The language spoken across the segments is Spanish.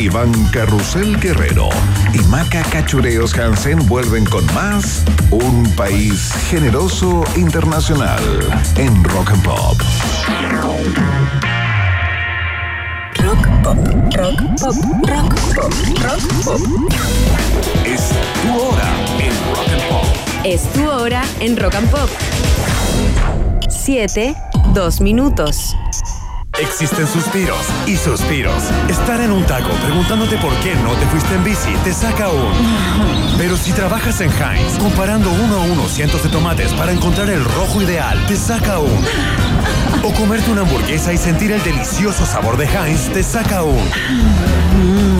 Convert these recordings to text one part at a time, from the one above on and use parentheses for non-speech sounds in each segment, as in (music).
Iván Carrusel Guerrero y Maca Cachureos Hansen vuelven con más Un País Generoso Internacional en Rock and Pop. Rock pop, rock pop, rock pop, rock pop. Es tu hora en Rock and Pop. Es tu hora en Rock and Pop. 7, 2 minutos. Existen suspiros y suspiros. Estar en un taco preguntándote por qué no te fuiste en bici te saca un. Pero si trabajas en Heinz, comparando uno a uno cientos de tomates para encontrar el rojo ideal, te saca un. O comerte una hamburguesa y sentir el delicioso sabor de Heinz te saca un.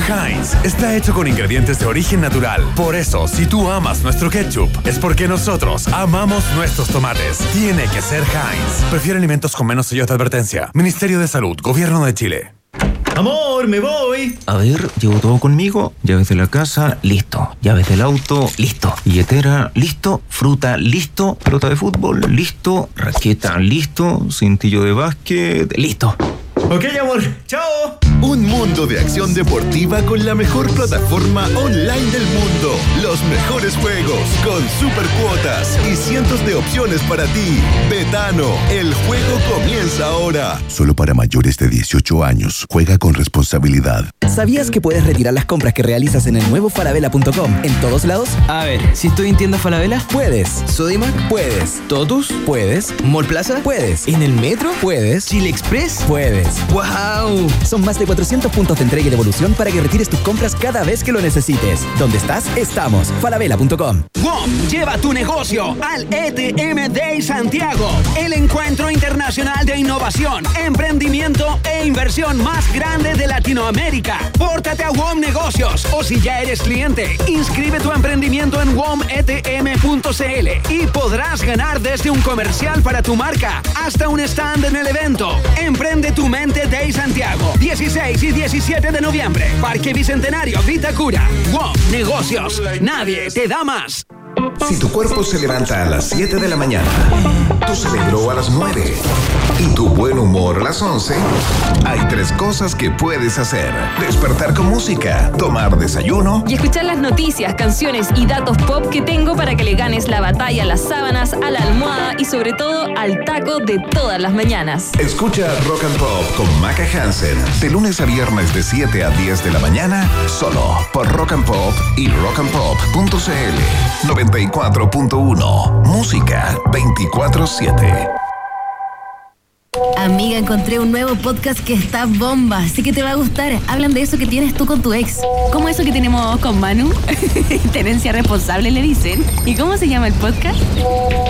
Heinz está hecho con ingredientes de origen natural. Por eso, si tú amas nuestro ketchup, es porque nosotros amamos nuestros tomates. Tiene que ser Heinz. Prefiere alimentos con menos sellos de advertencia. Ministerio de Salud, Gobierno de Chile. Amor, me voy. A ver, llevo todo conmigo. Llaves de la casa, listo. Llaves del auto, listo. Billetera, listo. Fruta, listo. Pelota de fútbol, listo. Raqueta, listo. Cintillo de básquet, listo. Ok, amor. Chao. Un mundo de acción deportiva con la mejor plataforma online del mundo. Los mejores juegos con super cuotas y cientos de opciones para ti. Betano, el juego comienza ahora. Solo para mayores de 18 años. Juega con responsabilidad. ¿Sabías que puedes retirar las compras que realizas en el nuevo falabella.com en todos lados? A ver, si estoy en tienda Falabella, Puedes. Sodimac, Puedes. Totus, Puedes. Mall Plaza, Puedes. en el metro, Puedes. Chile Express. Puedes. ¡Wow! Son más de 400 puntos de entrega y devolución para que retires tus compras cada vez que lo necesites. ¿Dónde estás? Estamos. falabella.com. WOM lleva tu negocio al ETM Day Santiago, el encuentro internacional de innovación, emprendimiento e inversión más grande de Latinoamérica. Pórtate a WOM Negocios o si ya eres cliente, inscribe tu emprendimiento en wometm.cl y podrás ganar desde un comercial para tu marca hasta un stand en el evento. Emprende tu mente Day Santiago, 16 y 17 de noviembre, Parque Bicentenario Vitacura. WOM Negocios, nadie te da más. Si tu cuerpo se levanta a las 7 de la mañana, tu cerebro a las 9 y tu buen humor a las 11, hay tres cosas que puedes hacer. Despertar con música, tomar desayuno Y escuchar las noticias, canciones y datos pop que tengo para que le ganes la batalla a las sábanas, a la almohada y sobre todo al taco de todas las mañanas. Escucha Rock and Pop con Maca Hansen de lunes a viernes de 7 a 10 de la mañana solo por Rock and Pop y rockandpop.cl 94.1 Música 24/7 Amiga, encontré un nuevo podcast que está bomba, así que te va a gustar. Hablan de eso que tienes tú con tu ex. ¿Cómo eso que tenemos con Manu? (laughs) Tenencia responsable le dicen. ¿Y cómo se llama el podcast?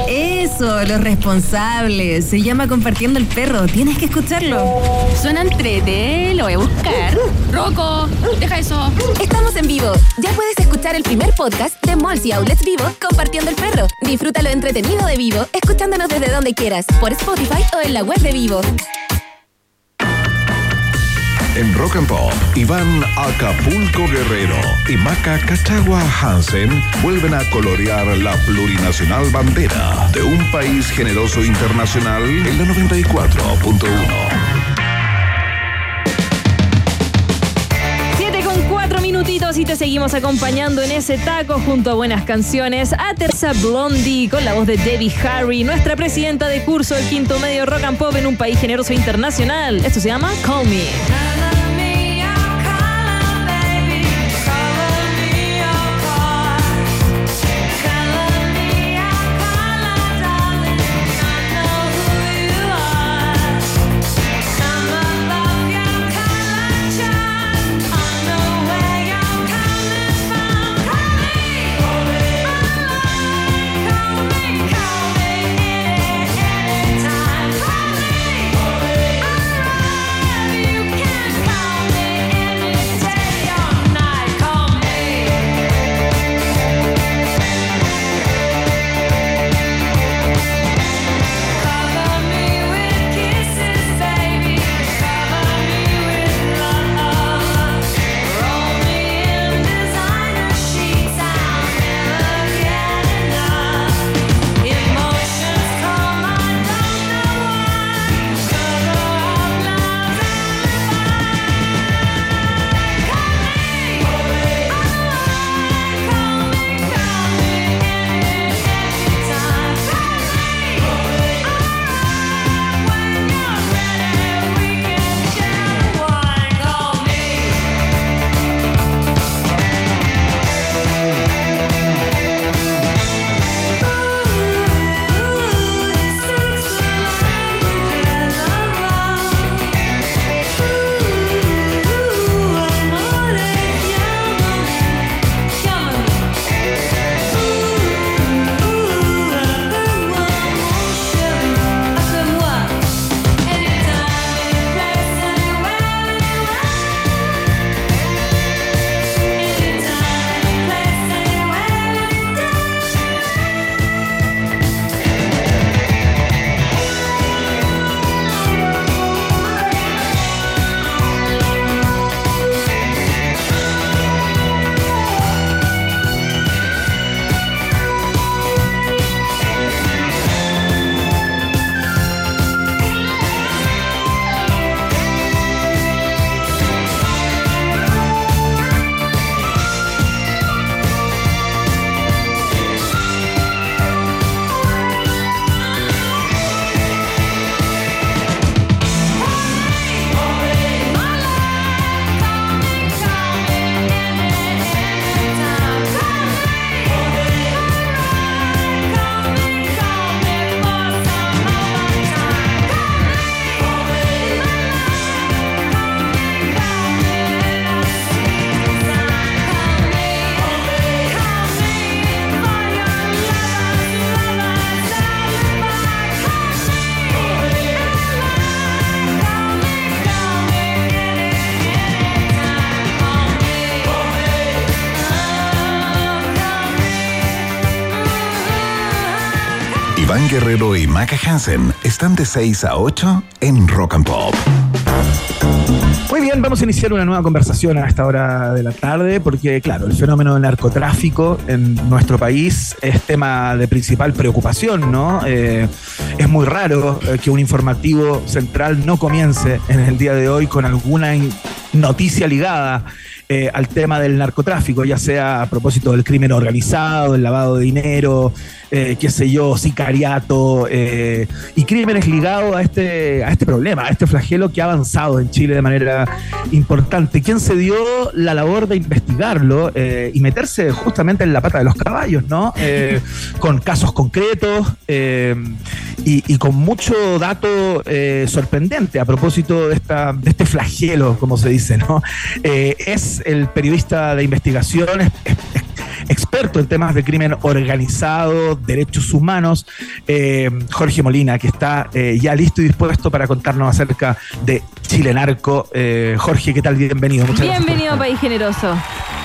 Eso, los responsables. Se llama Compartiendo el Perro. Tienes que escucharlo. Suena entrete, lo voy a buscar. Rocco, deja eso. Estamos en vivo. Ya puedes escuchar el primer podcast de Malls y Outlets Vivo Compartiendo el Perro. Disfruta lo entretenido de Vivo, escuchándonos desde donde quieras, por Spotify o en la web de Vivo. En Rock and Pop, Iván Acapulco Guerrero y Maca Cachagua Hansen vuelven a colorear la plurinacional bandera de un país generoso internacional en la 94.1. y te seguimos acompañando en ese taco junto a buenas canciones. A Teresa Blondie con la voz de Debbie Harry, nuestra presidenta de curso del quinto medio rock and pop en un país generoso internacional. Esto se llama. Call me Guerrero y Maca Hansen están de 6 a 8 en Rock and Pop. Muy bien, vamos a iniciar una nueva conversación a esta hora de la tarde, porque claro, el fenómeno del narcotráfico en nuestro país es tema de principal preocupación, ¿no? Eh, es muy raro eh, que un informativo central no comience en el día de hoy con alguna noticia ligada eh, al tema del narcotráfico, ya sea a propósito del crimen organizado, el lavado de dinero, eh, qué sé yo, sicariato eh, y crímenes ligados a este, a este problema, a este flagelo que ha avanzado en Chile de manera importante. ¿Quién se dio la labor de investigarlo eh, y meterse justamente en la pata de los caballos, ¿no? Eh, con casos concretos y, y con mucho dato eh, sorprendente a propósito de, esta, de este flagelo, como se dice, ¿no? Eh, es el periodista de investigación, es- es- es experto en temas de crimen organizado, derechos humanos, eh, Jorge Molina, que está eh, ya listo y dispuesto para contarnos acerca de Chile Narco. Eh, Jorge, ¿qué tal? Bienvenido. Muchas gracias. Bienvenido, País Generoso.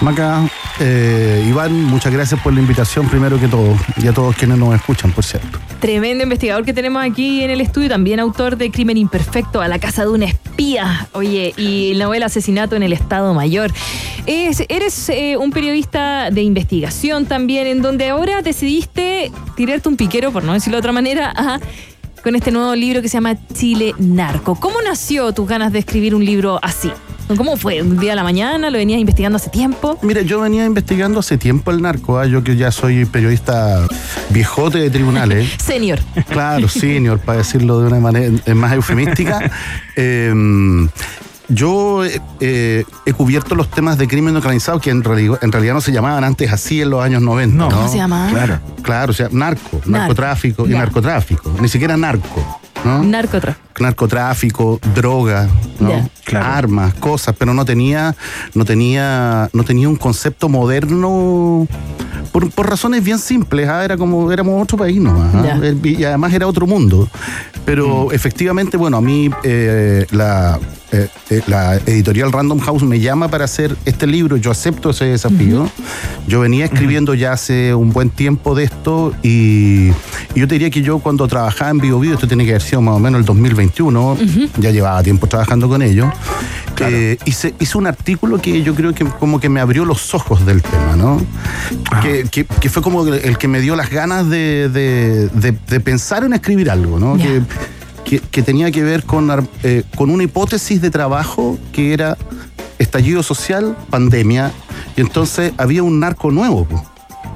Maca, eh, Iván, muchas gracias por la invitación primero que todo y a todos quienes nos escuchan, por cierto. Tremendo investigador que tenemos aquí en el estudio, también autor de Crimen Imperfecto a la casa de un espía. Oye, y la novela Asesinato en el Estado Mayor. Es- eres eh, un periodista de investigación también, en donde ahora decidiste tirarte un piquero, por no decirlo de otra manera, con este nuevo libro que se llama Chile Narco. ¿Cómo nació tus ganas de escribir un libro así? ¿Cómo fue? ¿Un día a la mañana? ¿Lo venías investigando hace tiempo? Mira, yo venía investigando hace tiempo el narco, ¿ah? yo que ya soy periodista viejote de tribunales. (laughs) Senior. Claro, senior, para decirlo de una manera eh, más eufemística. (laughs) Eh, yo eh, eh, he cubierto los temas de crimen organizado que en, reali- en realidad no se llamaban antes así en los años 90. No, ¿Cómo se llamaban? Claro, claro, o sea, narco, narcotráfico y narcotráfico, ni siquiera narco. ¿No? Narcotráfico. narcotráfico, droga, ¿no? armas, cosas, pero no tenía, no tenía, no tenía un concepto moderno por, por razones bien simples. ¿ah? Era como éramos otro país nomás, ¿ah? Y además era otro mundo. Pero efectivamente, bueno, a mí eh, la, eh, eh, la editorial Random House me llama para hacer este libro. Yo acepto ese desafío. Yo venía escribiendo ya hace un buen tiempo de esto y, y yo te diría que yo cuando trabajaba en Bio Bio, esto tiene que haber sido más o menos el 2021, ya llevaba tiempo trabajando con ellos, eh, hice, hice un artículo que yo creo que como que me abrió los ojos del tema, ¿no? Que, que- que fue como el que me dio las ganas de, de- de- de pensar en escribir algo, ¿no? Que, que- tenía que ver con, eh, con una hipótesis de trabajo que era estallido social, pandemia, y entonces había un narco nuevo.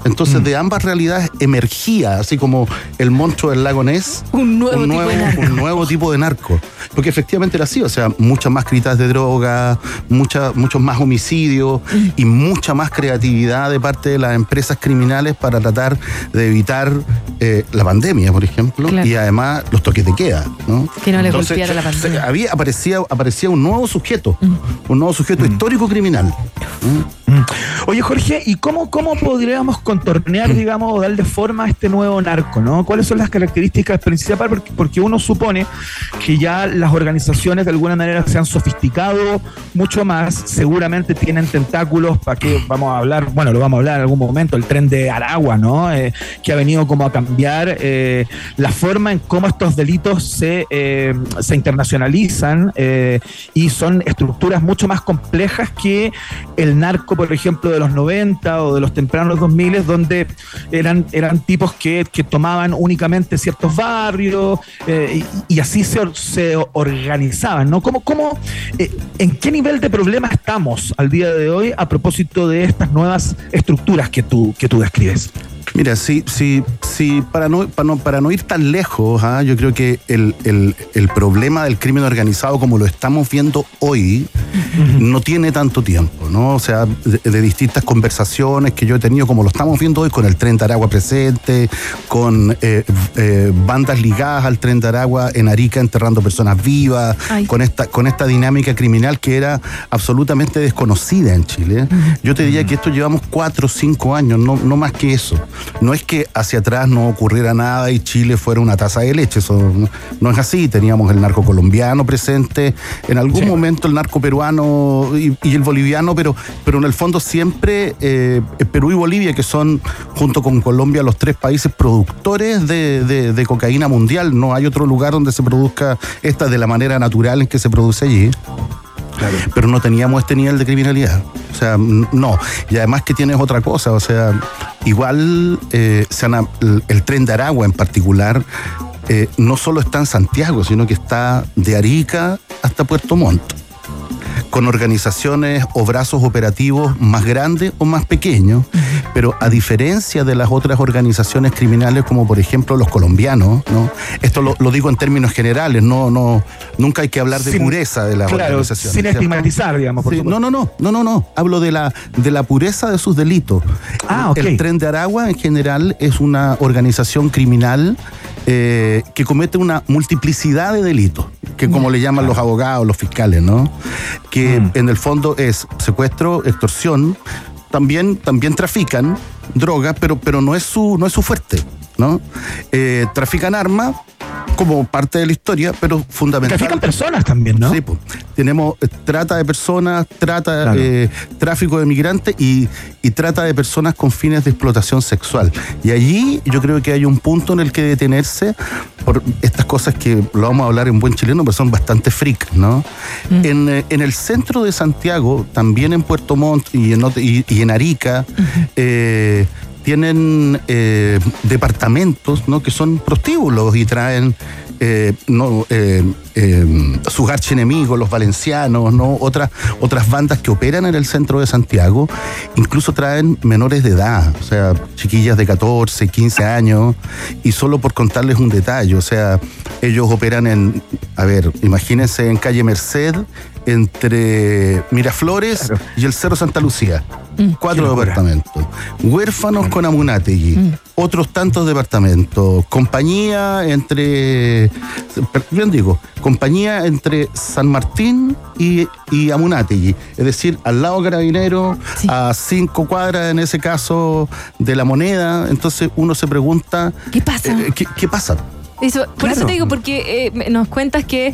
Entonces de ambas realidades emergía, así como el monstruo del lago Ness, un nuevo, tipo de narco. un nuevo tipo de narco. Porque efectivamente era así, o sea, muchas más critas de droga, mucha- muchos más homicidios y mucha más creatividad de parte de las empresas criminales para tratar de evitar eh, la pandemia, por ejemplo, Claro. y además los toques de queda. ¿no? Que no le Entonces, golpeara la pandemia. había, aparecía, aparecía un nuevo sujeto, un nuevo sujeto histórico criminal. Oye, Jorge, ¿y cómo, cómo podríamos Mm. Contornear, digamos, o darle forma a este nuevo narco, ¿no? ¿Cuáles son las características principales? Porque, porque uno supone que ya las organizaciones de alguna manera se han sofisticado mucho más, seguramente tienen tentáculos, para que vamos a hablar, bueno, lo vamos a hablar en algún momento, el tren de Aragua, ¿no? Eh, que ha venido como a cambiar eh, la forma en cómo estos delitos se, eh, se internacionalizan y son estructuras mucho más complejas que el narco, por ejemplo, de los 90 o de los tempranos 2000, donde eran, eran tipos que, que tomaban únicamente ciertos barrios eh, y, así se organizaban, ¿no? ¿Cómo, cómo, eh, ¿En qué nivel de problema estamos al día de hoy a propósito de estas nuevas estructuras que tú, que tú describes? Mira, sí, sí, sí, para no, para no, para no ir tan lejos, ah, yo creo que el, el- el problema del crimen organizado como lo estamos viendo hoy no tiene tanto tiempo, ¿no? O sea, de, de distintas conversaciones que yo he tenido, como lo estamos viendo hoy, con el Tren de Aragua presente, con eh, eh, bandas ligadas al Tren de Aragua en Arica enterrando personas vivas, Ay. con esta, con esta dinámica criminal que era absolutamente desconocida en Chile. Yo te diría que esto llevamos cuatro o cinco años, no, no más que eso. No es que hacia atrás no ocurriera nada y Chile fuera una taza de leche, eso no, no es así. Teníamos el narco colombiano presente, en algún momento el narco peruano peruano y, y el boliviano, pero, pero en el fondo siempre eh, Perú y Bolivia, que son junto con Colombia los tres países productores de, de- de cocaína mundial. No hay otro lugar donde se produzca esta de la manera natural en que se produce allí. Pero no teníamos este nivel de criminalidad. O sea, no. Y además que tienes otra cosa. O sea, igual eh, el tren de Aragua en particular eh, no solo está en Santiago, sino que está de Arica hasta Puerto Montt con organizaciones o brazos operativos más grandes o más pequeños, pero a diferencia de las otras organizaciones criminales como por ejemplo los colombianos, ¿no? Esto lo, lo digo en términos generales, no, no, nunca hay que hablar de Sin- pureza de las claro, organizaciones. sin estigmatizar, digamos, por Sí, no, no, no, no, no, no. Hablo de la, de la pureza de sus delitos. Ah. El Tren de Aragua en general es una organización criminal eh, que comete una multiplicidad de delitos, que como le llaman los abogados, los fiscales, ¿no? Que Mm. en el fondo es secuestro, extorsión, también, también trafican drogas, pero, pero no, es su, no es su fuerte, ¿no? Eh, trafican armas como parte de la historia, pero fundamental. Trafican personas también, ¿no? Sí, pues. tenemos eh, trata de personas, trata, Claro. eh, tráfico de migrantes y, y trata de personas con fines de explotación sexual. Y allí yo creo que hay un punto en el que detenerse por estas cosas que lo vamos a hablar en buen chileno, pero son bastante freak, ¿no? En, eh, en el centro de Santiago, también en Puerto Montt y en, y en Arica, eh, tienen eh, departamentos ¿no? que son prostíbulos y traen eh, no, eh, eh, sus archienemigos, los valencianos, ¿no? otras, otras bandas que operan en el centro de Santiago, incluso traen menores de edad, o sea, chiquillas de 14, 15 años, y solo por contarles un detalle, o sea, ellos operan en, a ver, imagínense en calle Merced, entre Miraflores y el Cerro Santa Lucía. Cuatro departamentos. Huérfanos con Amunategui. Otros tantos departamentos. Compañía entre. Bien digo, compañía entre San Martín y, y Amunategui. Es decir, al lado Carabinero, a cinco cuadras en ese caso de la moneda. Entonces uno se pregunta. ¿Qué pasa? eh, ¿qué, qué pasa? Eso, por Claro. eso te digo, porque eh, nos cuentas que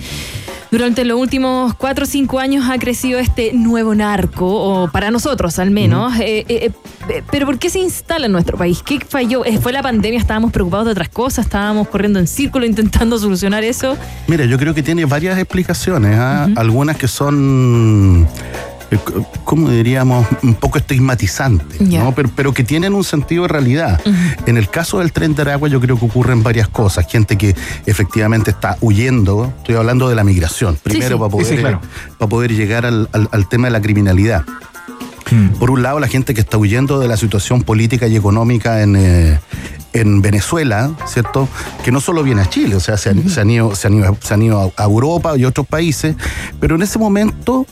durante los últimos cuatro o cinco años ha crecido este nuevo narco, o para nosotros al menos. Eh, eh, eh, pero ¿por qué se instala en nuestro país? ¿Qué falló? ¿Fue la pandemia? ¿Estábamos preocupados de otras cosas? ¿Estábamos corriendo en círculo intentando (laughs) solucionar eso? Mira, yo creo que tiene varias explicaciones, ¿ah? algunas que son, eh, c- ¿cómo diríamos? Un poco estigmatizantes, Ya. ¿no? pero, pero que tienen un sentido de realidad. En el caso del tren de Aragua yo creo que ocurren varias cosas. Gente que efectivamente está huyendo, estoy hablando de la migración, primero sí. para, poder, sí, claro. para poder llegar al, al- al tema de la criminalidad. Por un lado, la gente que está huyendo de la situación política y económica en, eh, en Venezuela, ¿cierto? Que no solo viene a Chile, o sea, se han, se han ido, se han ido- se han ido a, a Europa y otros países, pero en ese momento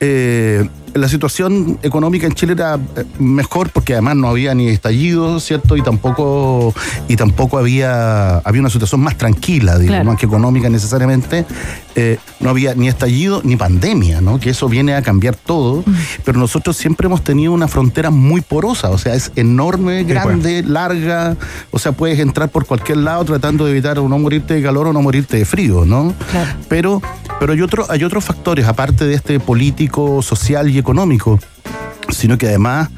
eh, la situación económica en Chile era eh, mejor porque además no había ni estallido, ¿cierto? Y tampoco, y tampoco había, había una situación más tranquila, digamos, Claro. más que económica necesariamente. Eh, no había ni estallido ni pandemia, ¿no? Que eso viene a cambiar todo. Pero nosotros siempre hemos tenido una frontera muy porosa, o sea, es enorme, grande, larga. O sea, puedes entrar por cualquier lado tratando de evitar o no morirte de calor o no morirte de frío, ¿no? Pero, pero hay, otro, hay otros factores, aparte de este político, social y económico, sino que además,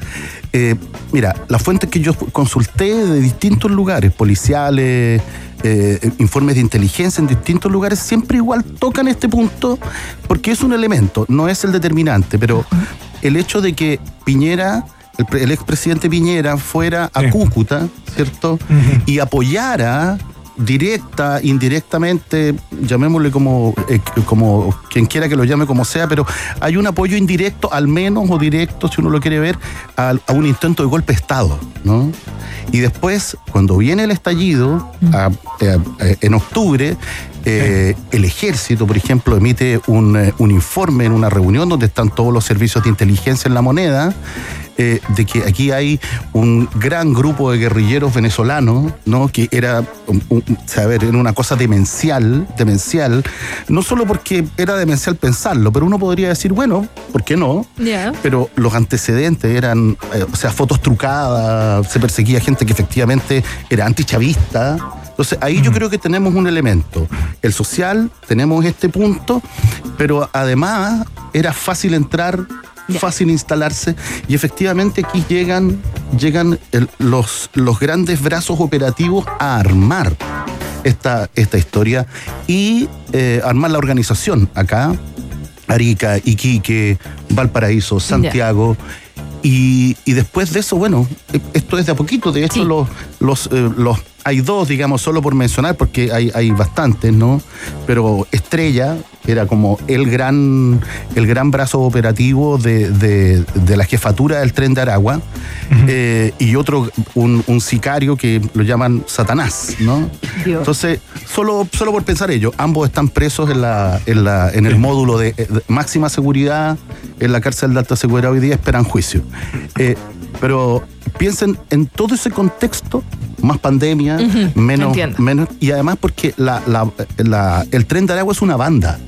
eh, mira, las fuentes que yo consulté de distintos lugares, policiales, eh, informes de inteligencia en distintos lugares, siempre igual tocan este punto porque es un elemento, no es el determinante, pero el hecho de que Piñera, el expresidente Piñera, fuera a Cúcuta, ¿cierto? Y apoyara directa, indirectamente, llamémosle como, eh, como quien quiera que lo llame como sea, pero hay un apoyo indirecto, al menos, o directo, si uno lo quiere ver, a, un intento de golpe de Estado, ¿no? Y después, cuando viene el estallido, a- eh, eh, en octubre, eh, el ejército, por ejemplo, emite un, un informe en una reunión donde están todos los servicios de inteligencia en la moneda, eh, de que aquí hay un gran grupo de guerrilleros venezolanos, ¿no? Que era, un- un- o sea, a ver, era una cosa demencial, demencial, no solo porque era demencial pensarlo, pero uno podría decir, bueno, ¿por qué no? Pero los antecedentes eran, eh, o sea, fotos trucadas, se perseguía gente que efectivamente era antichavista, Entonces ahí yo creo que tenemos un elemento. El social, tenemos este punto, pero además era fácil entrar, fácil instalarse y efectivamente aquí llegan, llegan el- los, los grandes brazos operativos a armar esta, esta historia y eh, armar la organización acá. Arica, Iquique, Valparaíso, Santiago. Y, y después de eso, bueno, esto es de a poquito. De hecho, los, los, eh, los, hay dos, digamos, solo por mencionar, porque hay, hay bastantes, ¿no? Pero Estrella era como el gran, el gran brazo operativo de, de- de la jefatura del tren de Aragua. Eh, y otro, un, un sicario que lo llaman Satanás, ¿no? Dios. Entonces, solo, solo por pensar ello, ambos están presos en, la, en, la, en el módulo de, de máxima seguridad en la cárcel de alta seguridad hoy día, esperan juicio. Eh, pero piensen en todo ese contexto, más pandemia, menos, entiendo. menos. Y además porque la, la- la- el tren de Aragua es una banda.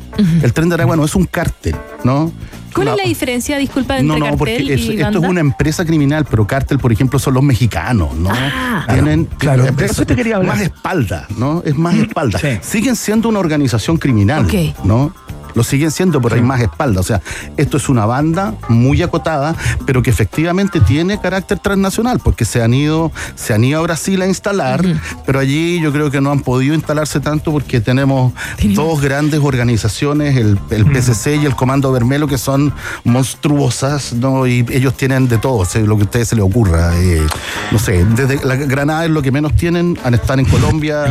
El tren de Aragua no es un cártel, ¿no? ¿Cuál es la diferencia, disculpa, entre no, no, cartel porque es- y esto banda? es una empresa criminal, pero cártel, por ejemplo, son los mexicanos, ¿no? Ah. Tienen Claro, empresas- eso te quería hablar. más espalda, ¿no? Es más espalda. Siguen siendo una organización criminal, Ok. ¿no? Lo siguen siendo, pero hay más espalda. O sea, esto es una banda muy acotada, pero que efectivamente tiene carácter transnacional, porque se han ido, se han ido a Brasil a instalar, pero allí yo creo que no han podido instalarse tanto porque tenemos dos grandes organizaciones, el, el PCC y el Comando Vermelo, que son monstruosas, ¿no? Y ellos tienen de todo, o sea, lo que a ustedes se les ocurra. eh, no sé, desde la Granada es lo que menos tienen, han- están en Colombia,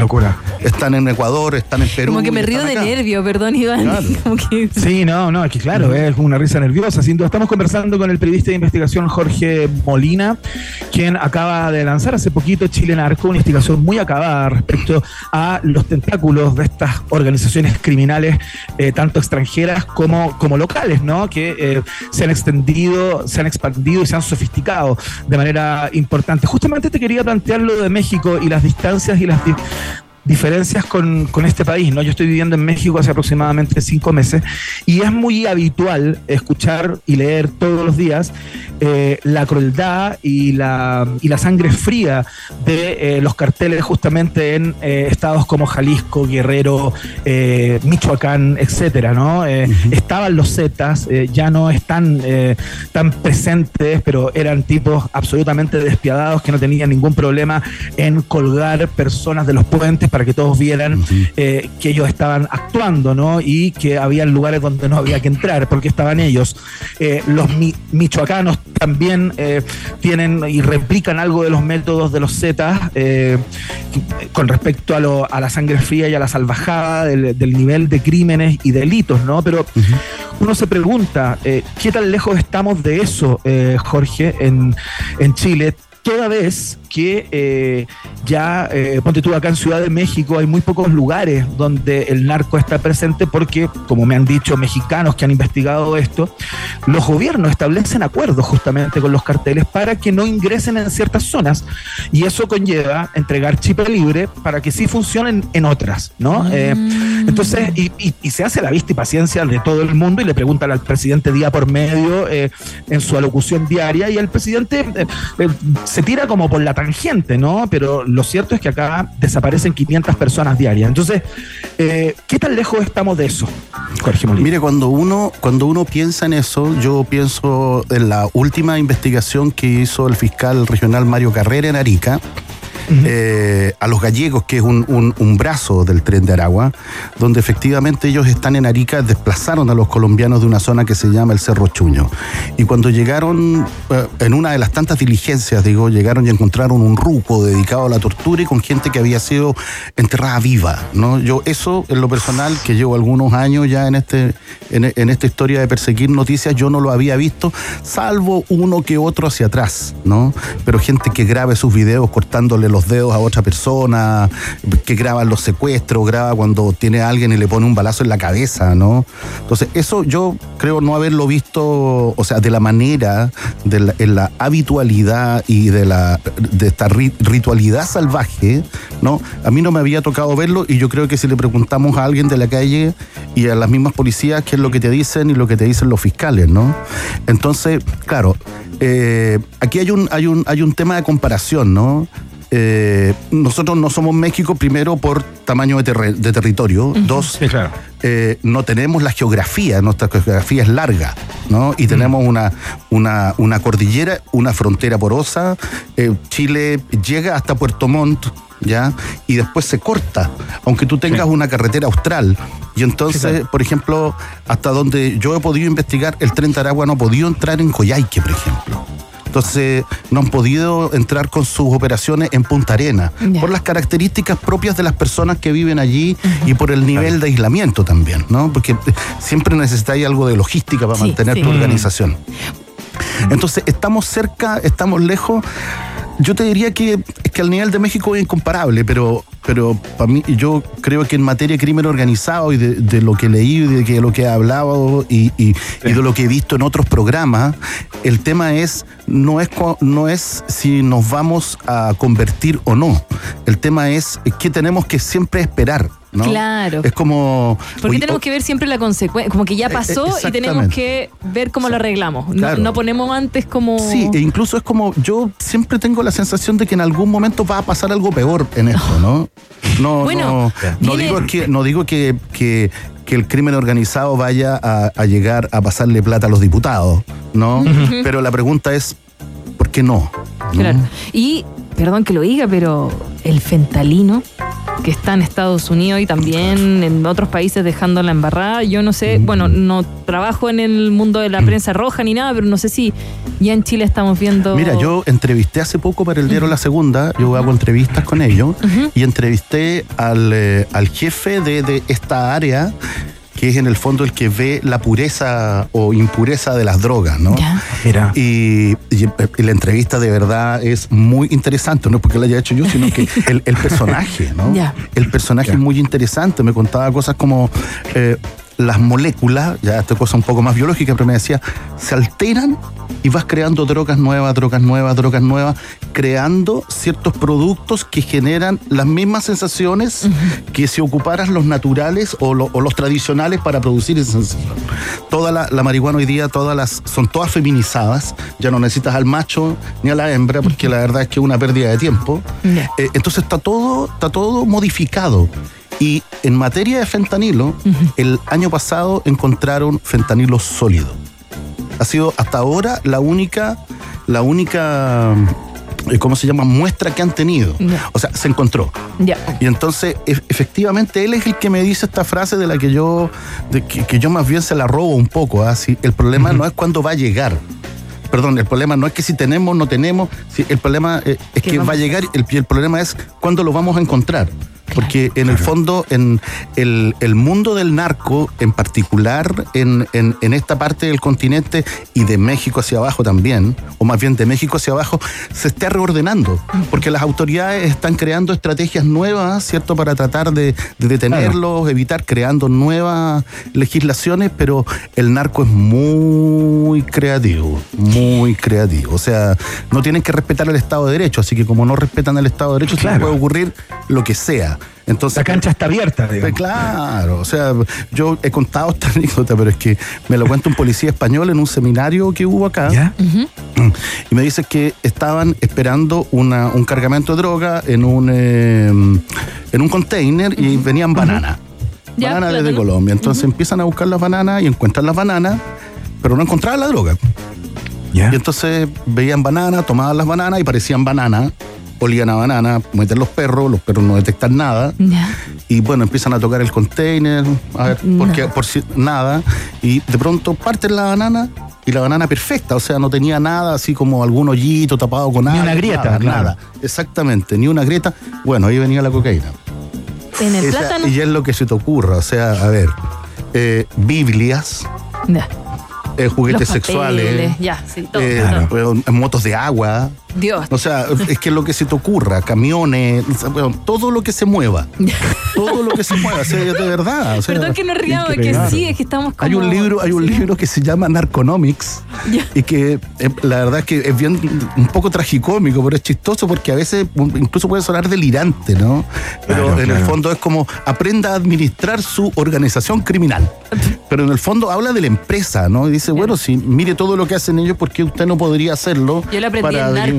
están en Ecuador, están en Perú. Como que me río de acá. nervio, perdón, Iván. Claro. Como que- Sí, no, no, es que claro, es una risa nerviosa. Sin duda, estamos conversando con el periodista de investigación Jorge Molina, quien acaba de lanzar hace poquito Chile Narco, una investigación muy acabada respecto a los tentáculos de estas organizaciones criminales, eh, tanto extranjeras como, como locales, ¿no? Que eh, se han extendido, se han expandido y se han sofisticado de manera importante. Justamente te quería plantear lo de México y las distancias y las diferencias con, con este país, ¿no? Yo estoy viviendo en México hace aproximadamente cinco meses y es muy habitual escuchar y leer todos los días eh, la crueldad y la, y la sangre fría de eh, los carteles justamente en eh, estados como Jalisco, Guerrero, eh, Michoacán, etcétera, ¿no? Eh, Estaban los Zetas, ya no están eh, tan presentes, pero eran tipos absolutamente despiadados que no tenían ningún problema en colgar personas de los puentes para que todos vieran eh, que ellos estaban actuando, ¿no? Y que había lugares donde no había que entrar, porque estaban ellos. Eh, los mi- michoacanos también eh, tienen y replican algo de los métodos de los Zetas con respecto a, lo- a la sangre fría y a la salvajada del, del nivel de crímenes y delitos, ¿no? Pero uno se pregunta, ¿qué tan lejos estamos de eso, eh, Jorge, en, en Chile? Toda vez que eh, ya, eh, ponte tú acá en Ciudad de México, hay muy pocos lugares donde el narco está presente porque, como me han dicho mexicanos que han investigado esto, los gobiernos establecen acuerdos justamente con los carteles para que no ingresen en ciertas zonas y eso conlleva entregar chip libre para que sí funcionen en otras, ¿no? Eh, entonces, y, y- y se hace la vista y paciencia de todo el mundo y le preguntan al presidente día por medio eh, en su alocución diaria y el presidente eh, eh, se tira como por la tangente, ¿no? Pero lo cierto es que acá desaparecen 500 personas diarias. Entonces, eh, ¿qué tan lejos estamos de eso, Jorge Molina? Mire, cuando uno, cuando uno piensa en eso, yo pienso en la última investigación que hizo el fiscal regional Mario Carrera en Arica. Eh, a los gallegos, que es un, brazo del tren de Aragua, donde efectivamente ellos están en Arica, desplazaron a los colombianos de una zona que se llama el Cerro Chuño. Y cuando llegaron, eh, en una de las tantas diligencias, digo, llegaron y encontraron un ruco dedicado a la tortura y con gente que había sido enterrada viva, ¿no? Yo eso, en lo personal, que llevo algunos años ya en, este, en, en esta historia de perseguir noticias, yo no lo había visto, salvo uno que otro hacia atrás, ¿no? Pero gente que grabe sus videos cortándole los dedos a otra persona, que graba los secuestros, graba cuando tiene a alguien y le pone un balazo en la cabeza, ¿no? Entonces, eso yo creo no haberlo visto, o sea, de la manera, de la, en la habitualidad y de la de esta ri- ritualidad salvaje, ¿no? A mí no me había tocado verlo y yo creo que si le preguntamos a alguien de la calle y a las mismas policías qué es lo que te dicen y lo que te dicen los fiscales, ¿no? Entonces, claro, eh, aquí hay un, hay, un, hay un tema de comparación, ¿no? Eh, nosotros no somos México, primero por tamaño de, territorio, dos, eh, no tenemos la geografía, nuestra geografía es larga, ¿no? Y tenemos una, una, una cordillera, una frontera porosa, eh, Chile llega hasta Puerto Montt, ¿ya? Y después se corta, aunque tú tengas una carretera austral. Y entonces, por ejemplo, hasta donde yo he podido investigar, el tren de Aragua no ha podido entrar en Coyhaique, por ejemplo. Entonces, no han podido entrar con sus operaciones en Punta Arena, Ya. por las características propias de las personas que viven allí y por el nivel de aislamiento también, ¿no? Porque eh, siempre necesitáis algo de logística para Sí, mantener sí. tu Mm. organización. Entonces, estamos cerca, estamos lejos. Yo te diría que, que al nivel de México es incomparable, pero, pero para mí, yo creo que en materia de crimen organizado y de, lo que he leído y de que lo que he hablado y, y- de lo que he visto en otros programas, el tema es no es no es si nos vamos a convertir o no. El tema es qué tenemos que siempre esperar. ¿No? Claro. Es como. Porque oye, tenemos que ver siempre la consecuencia, como que ya Eh, pasó y tenemos que ver cómo lo arreglamos. No, Claro. no ponemos antes como... Sí, e incluso es como, yo siempre tengo la sensación de que en algún momento va a pasar algo peor en esto, ¿no? (laughs) No, Bueno, no, no digo que, no digo que, que, que el crimen organizado vaya a, a llegar a pasarle plata a los diputados, ¿no? (laughs) Pero la pregunta es, ¿por qué no? ¿No? Claro. Y, perdón que lo diga, pero el fentalino que está en Estados Unidos y también en otros países dejando la embarrada, yo no sé, bueno, no trabajo en el mundo de la prensa roja ni nada, pero no sé si ya en Chile estamos viendo... Mira, yo entrevisté hace poco para el diario La Segunda, yo hago entrevistas con ellos, y entrevisté al, eh, al jefe de, de esta área, que es en el fondo el que ve la pureza o impureza de las drogas, ¿no? Mira. Y, y, eh, la entrevista de verdad es muy interesante, no es porque la haya hecho yo, sino que (laughs) el, el personaje, ¿no? Ya. El personaje es muy interesante, me contaba cosas como eh, las moléculas, ya esta cosa un poco más biológica, pero me decía, se alteran y vas creando drogas nuevas, drogas nuevas, drogas nuevas, creando ciertos productos que generan las mismas sensaciones que si ocuparas los naturales o, lo- o los tradicionales para producir esa sensación. Toda la, la marihuana hoy día, todas las, son todas feminizadas, ya no necesitas al macho ni a la hembra, porque la verdad es que es una pérdida de tiempo. Eh, entonces está todo, está todo modificado. Y en materia de fentanilo, el año pasado encontraron fentanilo sólido. Ha sido hasta ahora la única, la única, eh, ¿cómo se llama? Muestra que han tenido. O sea, se encontró. Ya. Y entonces, e- efectivamente, él es el que me dice esta frase de la que yo, de que, que yo más bien se la robo un poco. ¿ah? Si el problema no es cuándo va a llegar. Perdón, el problema no es que si tenemos, no tenemos. si el problema eh, es ¿Qué que va a llegar. El, el problema es cuándo lo vamos a encontrar. Porque en el fondo, en el, el mundo del narco, en particular en, en- en esta parte del continente y de México hacia abajo también, o más bien de México hacia abajo, se está reordenando. Porque las autoridades están creando estrategias nuevas, ¿cierto?, para tratar de, de detenerlos, evitar creando nuevas legislaciones, pero el narco es muy creativo, muy creativo. O sea, no tienen que respetar el Estado de Derecho, así que como no respetan el Estado de Derecho, se les puede ocurrir lo que sea. Entonces, La cancha está abierta, digamos. Claro, o sea, yo he contado esta (laughs) anécdota, pero es que me lo cuenta un policía español en un seminario que hubo acá. Y me dice que estaban esperando una- un cargamento de droga en un, eh, en un container y venían bananas. Ya, Bananas desde. Colombia. Entonces empiezan a buscar las bananas y encuentran las bananas, pero no encontraban la droga. Y entonces veían bananas, tomaban las bananas y parecían bananas, olían a banana, meten los perros, los perros no detectan nada. Y bueno, empiezan a tocar el container, a ver, porque por si nada, y de pronto parten la banana y la banana perfecta, o sea, no tenía nada así como algún hoyito tapado con nada. una grieta, nada, claro. nada. Exactamente, ni una grieta. Bueno, ahí venía la cocaína. En el O sea, plátano... y es lo que se te ocurra, o sea, a ver, eh, Biblias, Ya. eh, juguetes Los sexuales, papeles, Ya, sí, todo. eh, todo. bueno, motos de agua. Dios. O sea, es que lo que se te ocurra, camiones, bueno, todo lo que se mueva. todo lo que se mueva, o sea, de verdad. o sea, Perdón que nos riamos, es que increíble. sí, es que estamos como... Hay un libro, hay un libro que se llama Narconomics y que eh, la verdad es que es bien un poco tragicómico, pero es chistoso porque a veces incluso puede sonar delirante, ¿no? Pero Claro, en el fondo es como aprenda a administrar su organización criminal. Pero en el fondo habla de la empresa, ¿no? Y dice, bueno, si mire todo lo que hacen ellos, ¿por qué usted no podría hacerlo? Yo le aprendí para en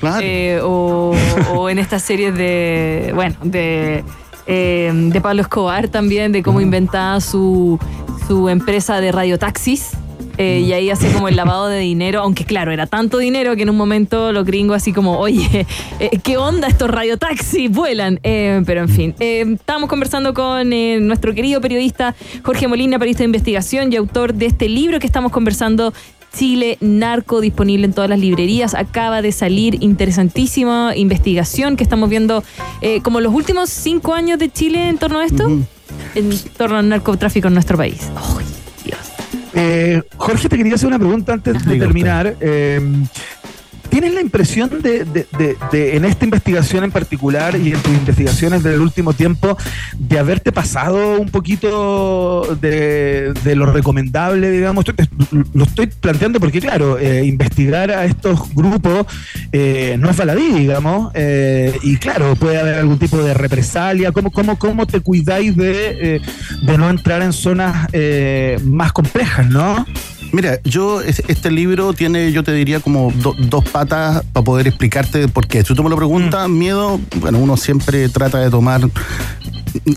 Claro. Eh, o, o en estas series de, bueno, de, eh, de Pablo Escobar también, de cómo inventaba su, su empresa de radiotaxis. eh, y ahí hace como el lavado de dinero, aunque claro, era tanto dinero que en un momento los gringos así como, oye, eh, ¿qué onda estos radiotaxis? Vuelan. Eh, pero en fin, estábamos conversando con nuestro querido periodista Jorge Molina, periodista de investigación y autor de este libro que estamos conversando, Chile Narco, disponible en todas las librerías. Acaba de salir interesantísima investigación que estamos viendo eh, como los últimos cinco años de Chile en torno a esto, en torno al narcotráfico en nuestro país. Ay, Dios. Eh, Jorge, te quería hacer una pregunta antes de terminar. Eh, ¿Tienes la impresión de, de- de- de, en esta investigación en particular y en tus investigaciones del último tiempo, de haberte pasado un poquito de, lo recomendable, digamos? Lo estoy planteando porque, claro, eh, investigar a estos grupos eh, no es baladí, digamos, eh, y claro, puede haber algún tipo de represalia. ¿Cómo, cómo, cómo te cuidáis de, eh, no entrar en zonas más complejas, no? Mira, yo, es- este libro tiene, yo te diría, como do- dos patas para poder explicarte por qué. Si tú me lo preguntas, miedo, bueno, uno siempre trata de tomar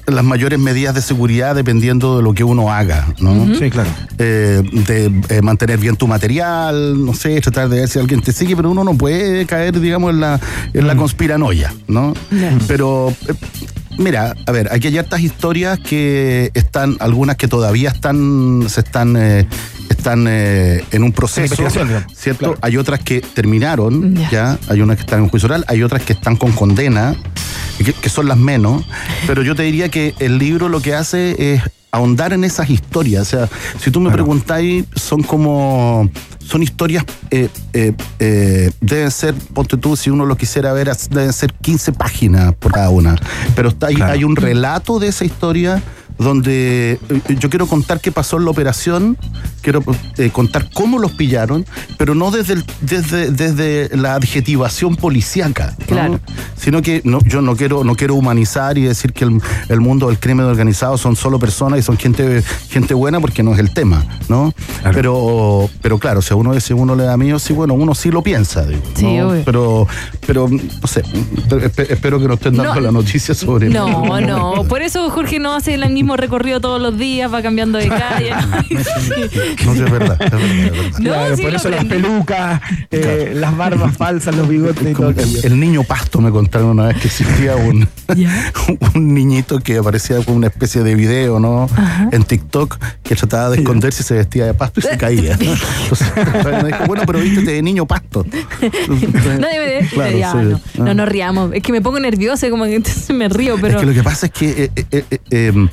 las mayores medidas de seguridad dependiendo de lo que uno haga, ¿no? Sí, claro. Eh, de eh, mantener bien tu material, no sé, tratar de ver si alguien te sigue, pero uno no puede caer, digamos, en la, en la conspiranoia, ¿no? Pero, eh, mira, a ver, aquí hay hartas historias que están, algunas que todavía están, se están, eh, están eh, en un proceso. ¿cierto? Hay otras que terminaron, ya. hay unas que están en juicio oral, hay otras que están con condena, que, que son las menos, pero yo te diría que el libro lo que hace es ahondar en esas historias. O sea, si tú me preguntáis, son como. Son historias, eh, eh, eh, deben ser, ponte tú, si uno lo quisiera ver, deben ser 15 páginas por cada una. Pero está, hay, hay un relato de esa historia donde yo quiero contar qué pasó en la operación, quiero eh, contar cómo los pillaron, pero no desde, el- desde, desde la adjetivación policíaca, ¿no? Claro. sino que no, yo no quiero, no quiero humanizar y decir que el, el mundo del crimen organizado son solo personas y son gente, gente buena porque no es el tema, ¿no? Pero, pero claro, si a uno, si uno le da miedo, sí, bueno, uno sí lo piensa, digo, Sí, ¿no? obvio. pero, pero no sé, espe- espero que no estén dando No. la noticia sobre No, no. Por eso Jorge no hace el mismo recorrido todos los días, va cambiando de (laughs) calle. (laughs) No, sí, es verdad, es verdad, es verdad. No, Claro, sí, por eso las pelucas, eh, las barbas falsas, los bigotes y todo. El, el niño pasto me contaron una vez que existía un, (laughs) un niñito que aparecía con una especie de video, ¿no? En TikTok que trataba de esconderse y se vestía de pasto y se caía. (laughs) Entonces, me dijo, bueno, pero vístete de niño pasto. (laughs) Nadie me ve. Claro, sí. no, Ah. no nos riamos. Es que me pongo nerviosa, como que entonces me río, pero. Es que lo que pasa es que eh, eh, eh, eh, eh,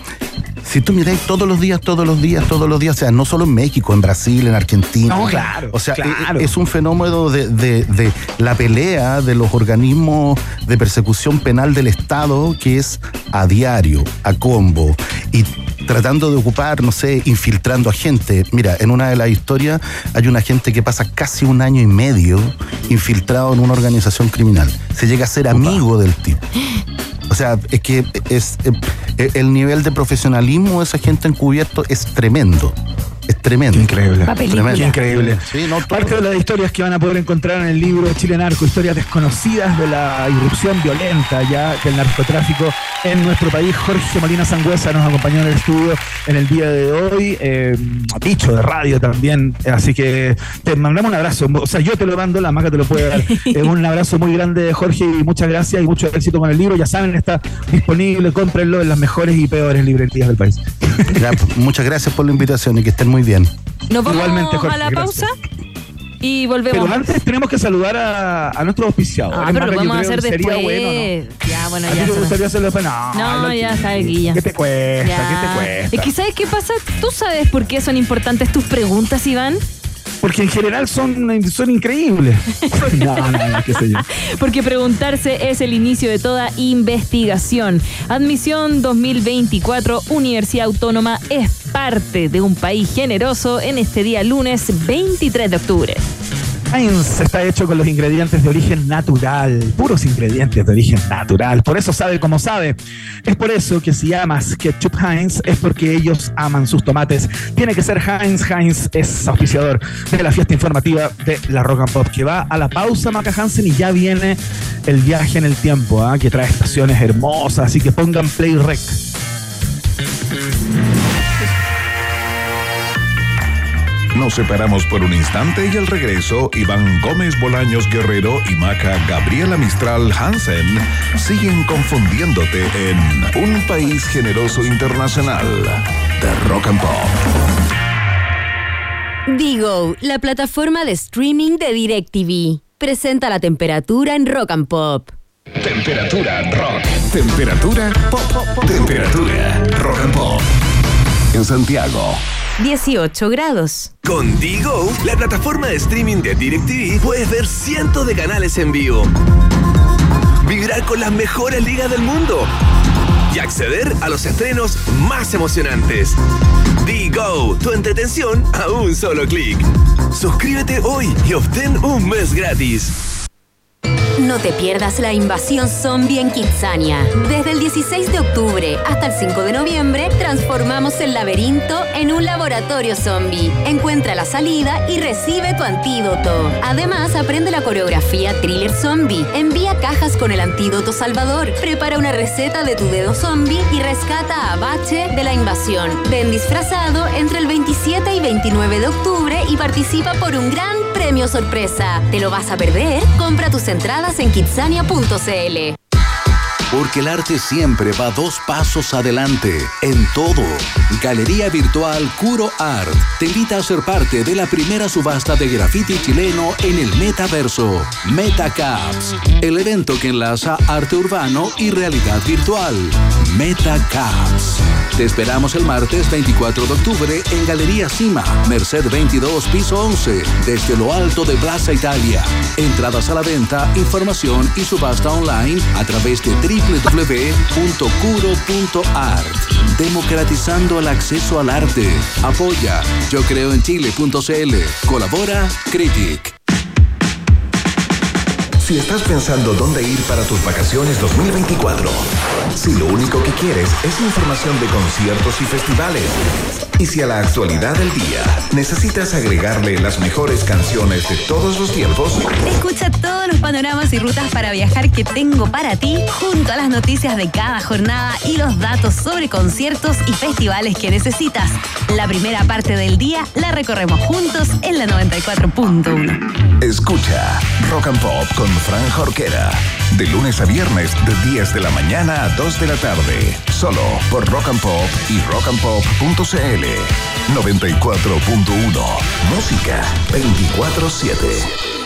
si tú miráis todos los días, todos los días, todos los días, o sea, no solo en México, en Brasil, en Argentina. No, claro, O sea, claro. eh, es un fenómeno de, de- de la pelea de los organismos de persecución penal del Estado que es a diario, a combo. Y tratando de ocupar, no sé, infiltrando a gente. Mira, en una de las historias hay una gente que pasa casi un año y medio infiltrado en una organización criminal. Se llega a ser amigo del tipo. O sea, es que es eh, el nivel de profesionalismo de esa gente encubierto es tremendo. Es tremendo. Increíble. Tremendo. Increíble. Sí, no, todo- Parte de las historias que van a poder encontrar en el libro Chile Narco, historias desconocidas de la irrupción violenta ya del narcotráfico en nuestro país. Jorge Molina Sangüesa nos acompañó en el estudio en el día de hoy. Eh, dicho de radio también. Así que te mandamos un abrazo. O sea, yo te lo mando, la maca te lo puede dar. (laughs) Eh, un abrazo muy grande, Jorge, y muchas gracias y mucho éxito con el libro. Ya saben, está disponible, cómprenlo en las mejores y peores librerías del país. Ya, muchas gracias por la invitación y que estén muy bien. Nos vamos Igualmente, Jorge, a la gracias. pausa y volvemos. Pero antes tenemos que saludar a, a nuestros auspiciadores. Ah, pero lo creo hacer después. bueno, ¿no? Ya, bueno, ¿A ti ya. te se- gustaría hacerlo después? No, No, ya está aquí ya. ¿Qué te cuesta? Ya. ¿Qué te cuesta? Es que ¿sabes qué pasa? ¿Tú sabes por qué son importantes tus preguntas, Iván? Porque en general son, son increíbles. (laughs) no, no, no, qué sé yo. Porque preguntarse es el inicio de toda investigación. Admisión 2024, Universidad Autónoma es parte de un país generoso en este día lunes 23 de octubre. Heinz está hecho con los ingredientes de origen natural, puros ingredientes de origen natural. Por eso sabe como sabe. Es por eso que si amas ketchup Heinz es porque ellos aman sus tomates. Tiene que ser Heinz. Heinz es auspiciador de la fiesta informativa de la Rock and Pop que va a la pausa Maca Hansen y ya viene el viaje en el tiempo, ¿ah? que trae estaciones hermosas, así que pongan play rec. Nos separamos por un instante y al regreso, Iván Gómez Bolaños Guerrero y Maca Gabriela Mistral Hansen siguen confundiéndote en Un País Generoso Internacional de Rock and Pop. Digo, la plataforma de streaming de DirecTV, presenta la temperatura en Rock and Pop. Temperatura rock. Temperatura pop. Temperatura rock and pop. En Santiago. 18 grados. Con Digo, la plataforma de streaming de DirecTV, puedes ver cientos de canales en vivo. Vibrar con las mejores ligas del mundo. Y acceder a los estrenos más emocionantes. Digo, tu entretención a un solo clic. Suscríbete hoy y obtén un mes gratis. No te pierdas la invasión zombie en Kitsania. Desde el 16 de octubre hasta el 5 de noviembre, transformamos el laberinto en un laboratorio zombie. Encuentra la salida y recibe tu antídoto. Además, aprende la coreografía Thriller Zombie. Envía cajas con el antídoto Salvador. Prepara una receta de tu dedo zombie y rescata a Bache de la invasión. Ven disfrazado entre el 27 y 29 de octubre y participa por un gran premio sorpresa. ¿Te lo vas a perder? Compra tus entradas en kitsania.cl. Porque el arte siempre va dos pasos adelante en todo. Galería Virtual Curo Art te invita a ser parte de la primera subasta de graffiti chileno en el metaverso, MetaCaps, el evento que enlaza arte urbano y realidad virtual. MetaCaps. Te esperamos el martes 24 de octubre en Galería Cima, Merced 22, piso 11, desde lo alto de Plaza Italia. Entradas a la venta, información y subasta online a través de www.curo.art. Democratizando el acceso al arte. Apoya yo creo en chile.cl. Colabora Critic. Si estás pensando dónde ir para tus vacaciones 2024, si lo único que quieres es información de conciertos y festivales, y si a la actualidad del día necesitas agregarle las mejores canciones de todos los tiempos, Escucha todos los panoramas y rutas para viajar que tengo para ti, junto a las noticias de cada jornada y los datos sobre conciertos y festivales que necesitas. La primera parte del día la recorremos juntos en la 94.1. escucha Rock and Pop con Fran Jorquera. De lunes a viernes de 10 de la mañana a 2 de la tarde. Solo por Rock and Pop y rockandpop.cl. 94.1. Música 24-7.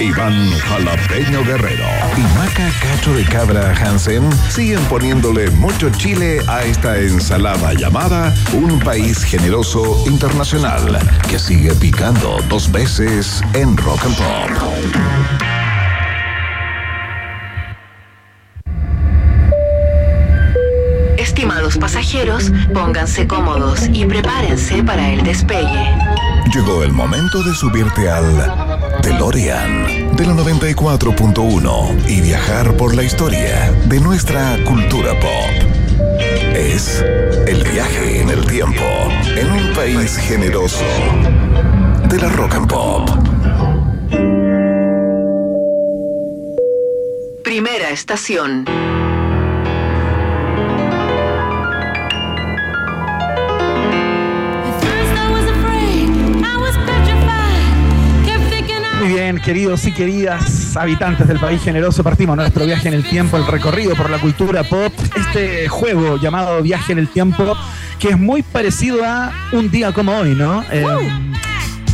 Iván Jalapeño Guerrero y Maca Cacho de Cabra Hansen siguen poniéndole mucho chile a esta ensalada llamada Un País Generoso Internacional que sigue picando dos veces en Rock and Pop. Estimados pasajeros, pónganse cómodos y prepárense para el despegue. Llegó el momento de subirte al DeLorean de la 94.1 y viajar por la historia de nuestra cultura pop. Es el viaje en el tiempo en un país generoso de la rock and pop. Primera estación. Queridos y queridas habitantes del país generoso, partimos nuestro viaje en el tiempo, el recorrido por la cultura pop, este juego llamado Viaje en el Tiempo, que es muy parecido a un día como hoy, ¿no? Eh,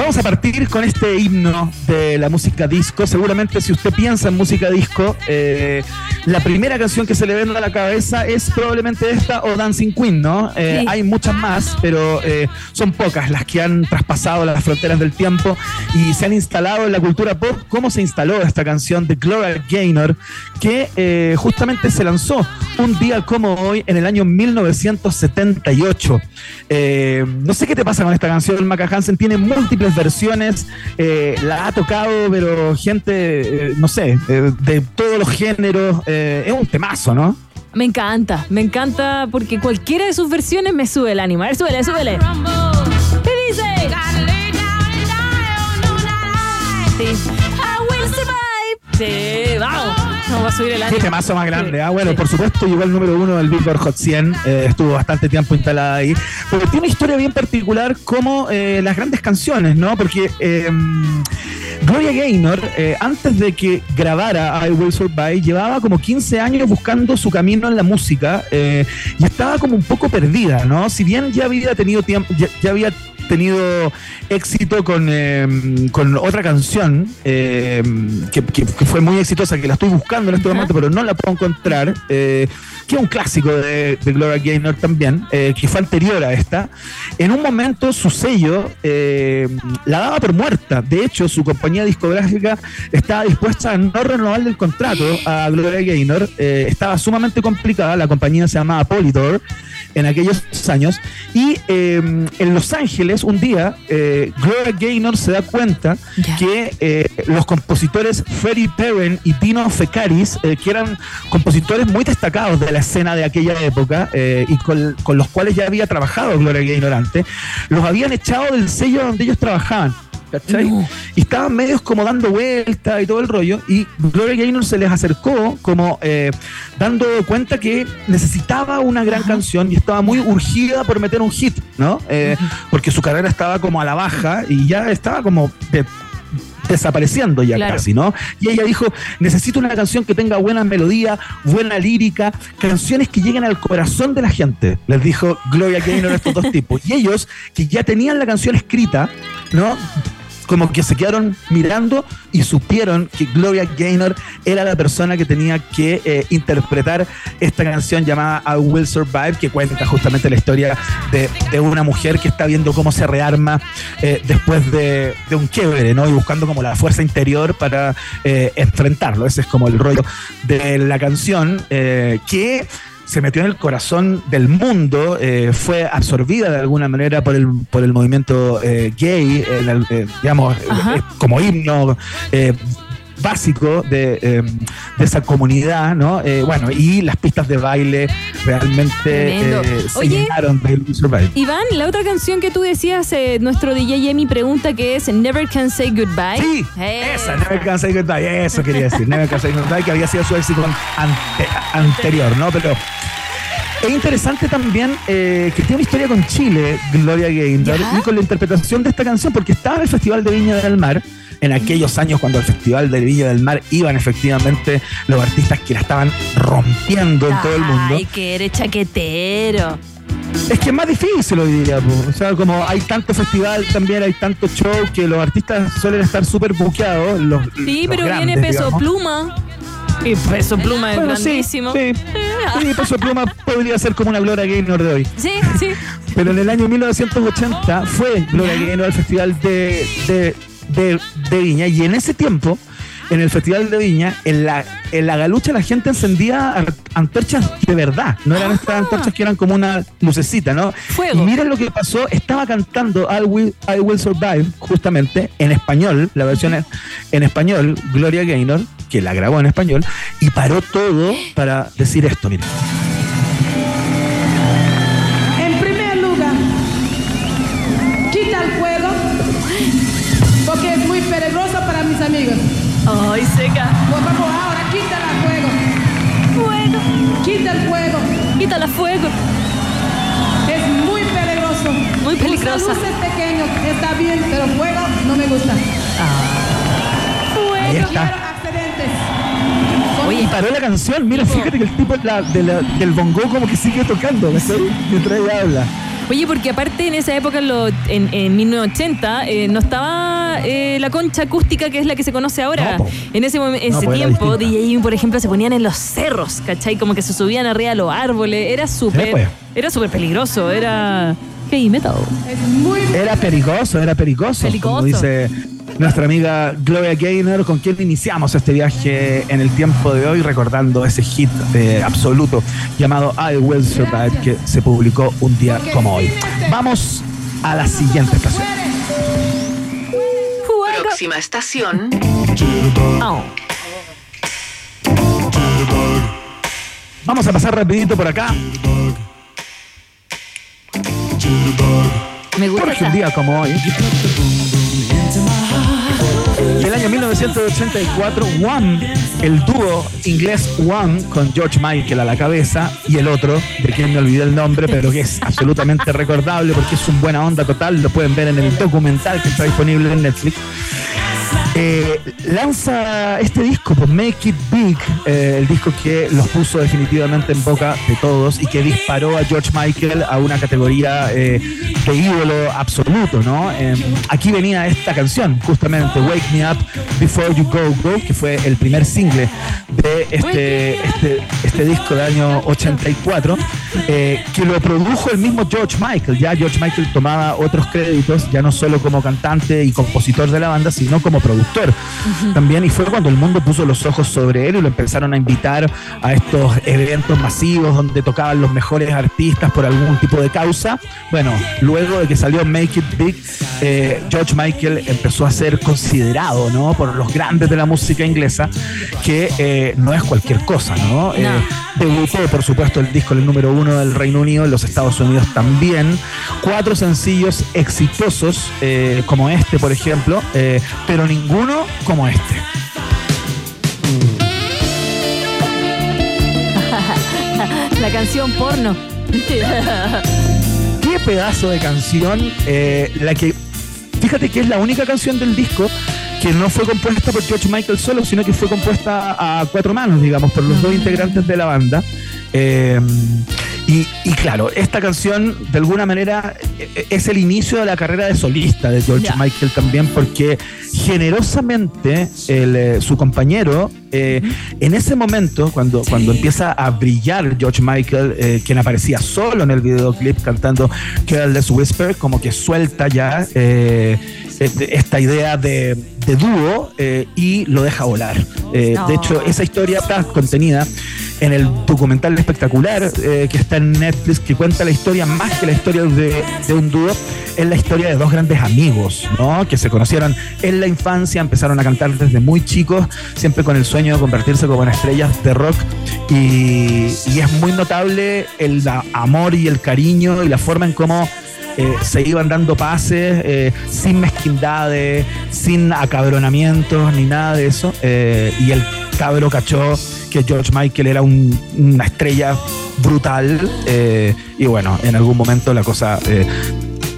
Vamos a partir con este himno de la música disco. Seguramente si usted piensa en música disco, eh, la primera canción que se le venga a la cabeza es probablemente esta o Dancing Queen, ¿no? Eh, Sí. Hay muchas más, pero eh, son pocas las que han traspasado las fronteras del tiempo y se han instalado en la cultura pop. ¿Cómo se instaló esta canción de Gloria Gaynor? Que justamente se lanzó un día como hoy en el año 1978. Eh, no sé qué te pasa con esta canción, Maca Hansen. Tiene múltiples versiones, eh, la ha tocado, pero gente, eh, no sé, eh, de todos los géneros. es un temazo, ¿no? Me encanta, me encanta porque cualquiera de sus versiones me sube el ánimo. A ver, súbele, súbele. ¿Qué dice? Sí, vamos. Vamos a subir el Qué temazo más grande. Ah, bueno, por supuesto, llegó el número uno del Billboard Hot 100. eh, estuvo bastante tiempo instalada ahí. Pero tiene una historia bien particular como eh, las grandes canciones, ¿no? Porque eh, Gloria Gaynor, eh, antes de que grabara I Will Survive, llevaba como 15 años buscando su camino en la música y estaba como un poco perdida, ¿no? Si bien ya había tenido tiempo, ya, ya había tenido éxito con, eh, con otra canción eh, que, que- que fue muy exitosa, que la estoy buscando en este momento, pero no la puedo encontrar, eh, que es un clásico de, de Gloria Gaynor también, eh, que fue anterior a esta. En un momento su sello eh, la daba por muerta. De hecho, su compañía discográfica estaba dispuesta a no renovarle el contrato a Gloria Gaynor. Eh, estaba sumamente complicada. La compañía se llamaba Polydor en aquellos años. Y en Los Ángeles, un día, eh, Gloria Gaynor se da cuenta que eh, los compositores Freddie Perren y Dino Fecaris, eh, que eran compositores muy destacados de la escena de aquella época y con, con los cuales ya había trabajado Gloria Gaynor antes, los habían echado del sello donde ellos trabajaban. ¿Cachai? Y estaban medios como dando vueltas y todo el rollo. Y Gloria Gaynor se les acercó como eh, dando cuenta que necesitaba una gran canción y estaba muy urgida por meter un hit, ¿no? Eh, Porque su carrera estaba como a la baja y ya estaba como de- desapareciendo ya Claro. casi, ¿no? Y ella dijo, necesito una canción que tenga buena melodía, buena lírica, canciones que lleguen al corazón de la gente, les dijo Gloria Gaynor a estos dos (laughs) tipos. Y ellos, que ya tenían la canción escrita, ¿no? Como que se quedaron mirando y supieron que Gloria Gaynor era la persona que tenía que eh, interpretar esta canción llamada I Will Survive, que cuenta justamente la historia de, de una mujer que está viendo cómo se rearma eh, después de, de un quiebre, ¿no? Y buscando como la fuerza interior para eh, enfrentarlo. Ese es como el rollo de la canción que se metió en el corazón del mundo, eh, fue absorbida de alguna manera por el, por el movimiento eh, gay, en el, eh, digamos, eh, como himno eh, básico de, eh, de esa comunidad, ¿no? Eh, bueno, y las pistas de baile realmente eh, se llenaron de Survive. Iván, la otra canción que tú decías, eh, nuestro DJ Emi pregunta que es Never Can Say Goodbye. Sí, Eh, Esa, Never Can Say Goodbye, eso quería decir, Never Can Say Goodbye, que había sido su éxito ante- anterior, ¿no? Pero es interesante también eh, que tiene una historia con Chile, Gloria Gaynor, y con la interpretación de esta canción, porque estaba en el Festival de Viña del Mar, en aquellos años cuando el Festival de Viña del Mar iban efectivamente los artistas que la estaban rompiendo en todo el mundo. Ay, que eres chaquetero. Es que es más difícil hoy día, po. o sea, como hay tanto festival también, hay tanto show que los artistas suelen estar súper buqueados. Los, Sí, los pero grandes, viene peso digamos. pluma. Y peso pluma es Bueno, sí, grandísimo. sí. Sí, Peso Pluma podría ser como una Gloria Gaynor de hoy. Sí, sí. Pero en el año 1980 fue Gloria Gaynor al Festival de, de, de- de Viña y en ese tiempo, en el Festival de Viña, en la, en la galucha la gente encendía antorchas de verdad. No eran estas antorchas que eran como una lucecita, ¿no? Y miren lo que pasó. Estaba cantando I Will, I Will Survive, justamente, en español, la versión en- en español, Gloria Gaynor, que la grabó en español, y paró todo para decir esto, miren. Usa luces pequeños, está bien, pero fuego no me gusta. Ahí está. Accidentes. Oye, y paró la canción. Mira, fíjate que el tipo la- de la- del bongo como que sigue tocando. Mientras ella habla. Oye, porque aparte en esa época, en, lo- en, en 1980, eh, no estaba eh, la concha acústica que es la que se conoce ahora. No, en ese, No, ese pues era tiempo. DJ, por ejemplo, se ponían en los cerros, ¿cachai? Como que se subían arriba de los árboles. Era súper pues. era súper peligroso. Era heavy metal. Era perigoso, era perigoso, como dice nuestra amiga Gloria Gaynor, con quien iniciamos este viaje en el tiempo de hoy, recordando ese hit eh, absoluto llamado I Will Survive, que se publicó un día como hoy. Vamos a la siguiente estación. Próxima estación. Oh. Vamos a pasar rapidito por acá. Me gusta. Porque un día como hoy, del año 1984, One, el dúo inglés One, con George Michael a la cabeza, y el otro, de quien me olvidé el nombre, pero que es absolutamente (laughs) recordable porque es un buena onda total, lo pueden ver en el documental que está disponible en Netflix. Eh, lanza este disco, pues Make It Big, eh, el disco que los puso definitivamente en boca de todos y que disparó a George Michael a una categoría eh, de ídolo absoluto, ¿no? Eh, aquí venía esta canción, justamente, Wake Me Up Before You Go Go, que fue el primer single de este, este, este disco del año 84, eh, que lo produjo el mismo George Michael. Ya George Michael tomaba otros créditos, ya no solo como cantante y compositor de la banda, sino como productor también. Y fue cuando el mundo puso los ojos sobre él y lo empezaron a invitar a estos eventos masivos donde tocaban los mejores artistas por algún tipo de causa. Bueno, luego de que salió Make It Big, eh, George Michael empezó a ser considerado ¿no? por los grandes de la música inglesa, que eh, no es cualquier cosa, ¿no? Eh, debutó, por supuesto, el disco el número uno del Reino Unido, en los Estados Unidos también. Cuatro sencillos exitosos, eh, como este, por ejemplo, eh, pero ninguno como este. (laughs) la canción porno. Qué pedazo de canción, eh, la que, fíjate que es la única canción del disco que no fue compuesta por George Michael solo, sino que fue compuesta a cuatro manos, digamos, por los dos integrantes de la banda. Eh, y, y claro, esta canción de alguna manera eh, es el inicio de la carrera de solista de George. Michael también, porque generosamente el, eh, su compañero, eh, en ese momento, cuando, cuando empieza a brillar George Michael, eh, quien aparecía solo en el videoclip cantando Careless Whisper, como que suelta ya eh, esta idea de, de dúo y lo deja volar. No. De hecho, esa historia está contenida en el documental espectacular eh, que está en Netflix, que cuenta la historia más que la historia de, un dúo, es la historia de dos grandes amigos, ¿no? Que se conocieron en la infancia, empezaron a cantar desde muy chicos, siempre con el sueño de convertirse como en estrellas de rock. Y, es muy notable el amor y el cariño y la forma en cómo eh, se iban dando pases eh, sin mezquindades, sin acabronamientos ni nada de eso. Eh, y el cabro cachó que George Michael era un- una estrella brutal. y bueno, en algún momento la cosa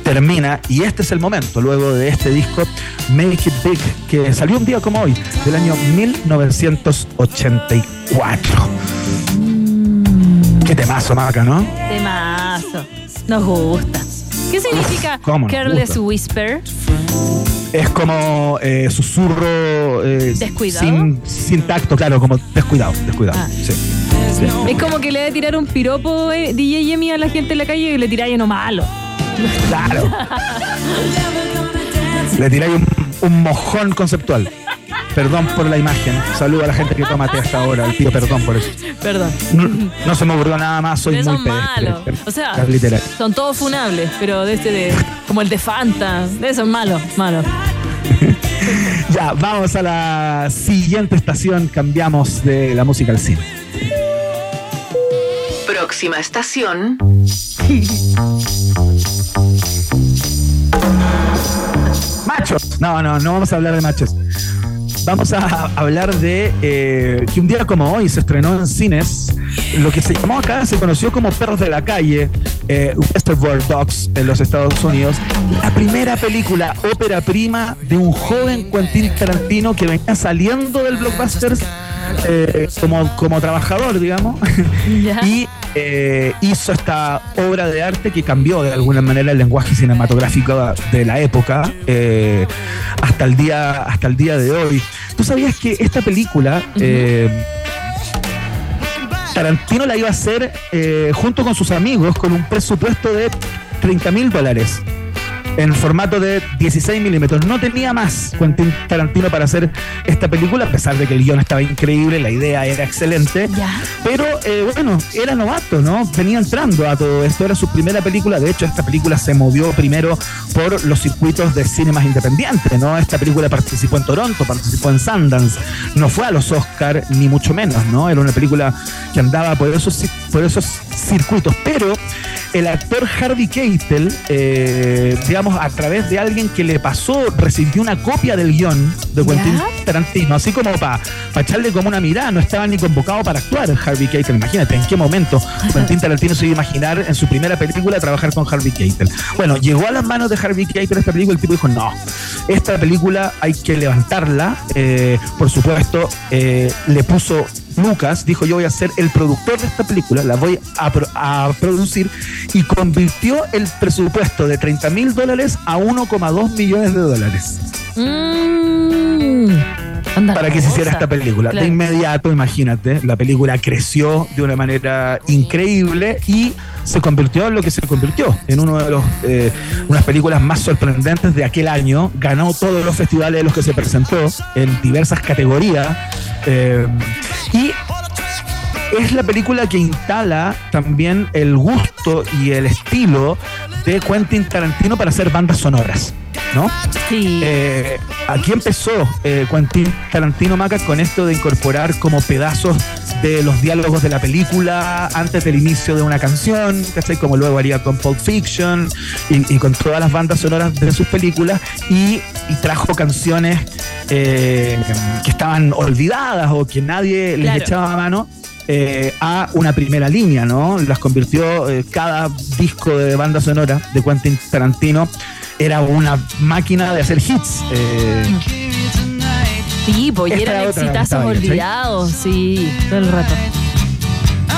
termina. Y este es el momento, luego de este disco, Make It Big, que salió un día como hoy, del año 1984. Qué temazo, Maca, ¿no? Temazo. Nos gusta. ¿Qué significa (laughs) nos Careless. Whisper? Es como eh, susurro eh, ¿Descuidado? Sin, sin tacto, claro, como descuidado, descuidado. Ah. Sí. Sí. Es como que le debe tirar un piropo eh, DJ Yemi a la gente en la calle y le tiráis uno malo. Claro. (laughs) Le tiráis un, un mojón conceptual. Perdón por la imagen. Saludo a la gente que toma té hasta ahora. Le pido perdón por eso. Perdón. No, no se me ocurrió nada más. Soy Pero muy son pedestre. malos. O sea, Es literal. son todos funables, pero de este de. como el de Fanta. De esos malos, malos. (laughs) Ya, vamos a la siguiente estación. Cambiamos de la música al cine. Próxima estación. Machos. No, no, no vamos a hablar de machos. Vamos a hablar de eh, que un día como hoy se estrenó en cines lo que se llamó acá, se conoció como Perros de la Calle, eh, Dogs en los Estados Unidos. La primera película, ópera prima de un joven Quentin Tarantino que venía saliendo del blockbuster eh, como, como trabajador, digamos. (laughs) y eh, hizo esta obra de arte que cambió de alguna manera el lenguaje cinematográfico de la época eh, hasta, el día, hasta el día de hoy. ¿Tú sabías que esta película... eh, Tarantino la iba a hacer eh, junto con sus amigos con un presupuesto de 30 mil dólares en formato de 16 milímetros. No tenía más Quentin Tarantino para hacer esta película, a pesar de que el guion estaba increíble, la idea era excelente. Pero eh, bueno, era novato, ¿no? Venía entrando a todo esto, era su primera película. De hecho, esta película se movió primero por los circuitos de cine más independientes, ¿no? Esta película participó en Toronto, participó en Sundance, no fue a los Oscar ni mucho menos, ¿no? Era una película que andaba por esos, por esos circuitos. Pero el actor Harvey Keitel, eh, digamos, a través de alguien que le pasó, recibió una copia del guion de Quentin Tarantino, así como para echarle como una mirada, no estaba ni convocado para actuar Harvey Keitel. Imagínate en qué momento Quentin Tarantino se iba a imaginar en su primera película trabajar con Harvey Keitel. Bueno, llegó a las manos de Harvey Keitel esta película, el tipo dijo, no, esta película hay que levantarla. Eh, por supuesto, eh, le puso Lucas dijo yo voy a ser el productor de esta película, la voy a, pro- a producir y convirtió el presupuesto de 30 mil dólares a 1,2 millones de dólares Mm. para que se hiciera esta película. Claro. De inmediato, imagínate, la película creció de una manera increíble y se convirtió en lo que se convirtió, en uno de los eh, películas más sorprendentes de aquel año. Ganó todos los festivales en los que se presentó en diversas categorías. eh, y es la película que instala también el gusto y el estilo de Quentin Tarantino para hacer bandas sonoras. ¿No? Eh, aquí empezó eh, Quentin Tarantino Maca con esto de incorporar como pedazos de los diálogos de la película antes del inicio de una canción, ¿cachai? Como luego haría con Pulp Fiction y, y con todas las bandas sonoras de sus películas y, y trajo canciones eh, que estaban olvidadas o que nadie les Claro. echaba mano eh, a una primera línea, ¿no? Las convirtió eh, cada disco de banda sonora de Quentin Tarantino era una máquina de hacer hits. eh, Sí, pues eran exitazos olvidados, sí, todo el rato.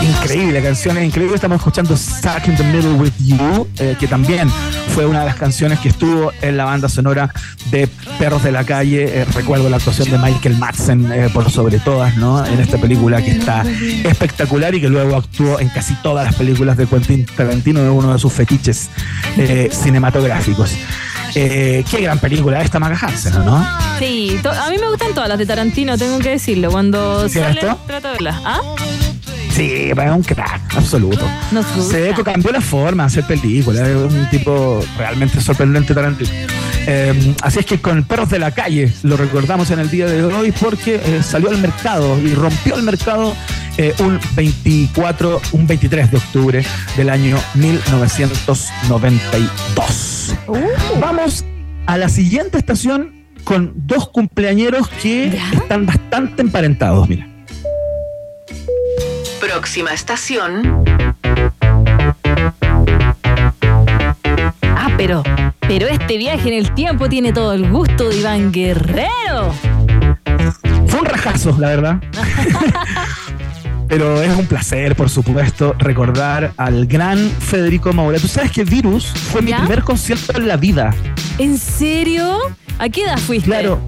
Increíble, canciones increíbles. Estamos escuchando Stuck in the Middle with You, eh, que también fue una de las canciones que estuvo en la banda sonora de Perros de la Calle. Eh, recuerdo la actuación de Michael Madsen eh, por sobre todas, ¿no? En esta película que está espectacular y que luego actuó en casi todas las películas de Quentin Tarantino, de uno de sus fetiches cinematográficos. Qué gran película esta Maga Hansen, ¿no? Sí, a mí me gustan todas las de Tarantino, tengo que decirlo. Cuando salen, trato de verlas. ¿Ah? Sí, es un crack, absoluto. Nos gusta. Seco cambió la forma de hacer películas, es un tipo realmente sorprendente Tarantino. Eh, así es que con Perros de la Calle lo recordamos en el día de hoy porque eh, salió al mercado y rompió el mercado eh, un 24, un 23 de octubre del año 1992. Vamos a la siguiente estación con dos cumpleañeros que están bastante emparentados, mira. Próxima estación. Ah, pero, pero este viaje en el tiempo tiene todo el gusto de Iván Guerrero. Fue un rajazo, la verdad. (laughs) Pero es un placer, por supuesto, recordar al gran Federico Moura. Tú sabes que Virus fue mi primer concierto en la vida. ¿En serio? ¿A qué edad fuiste? Claro.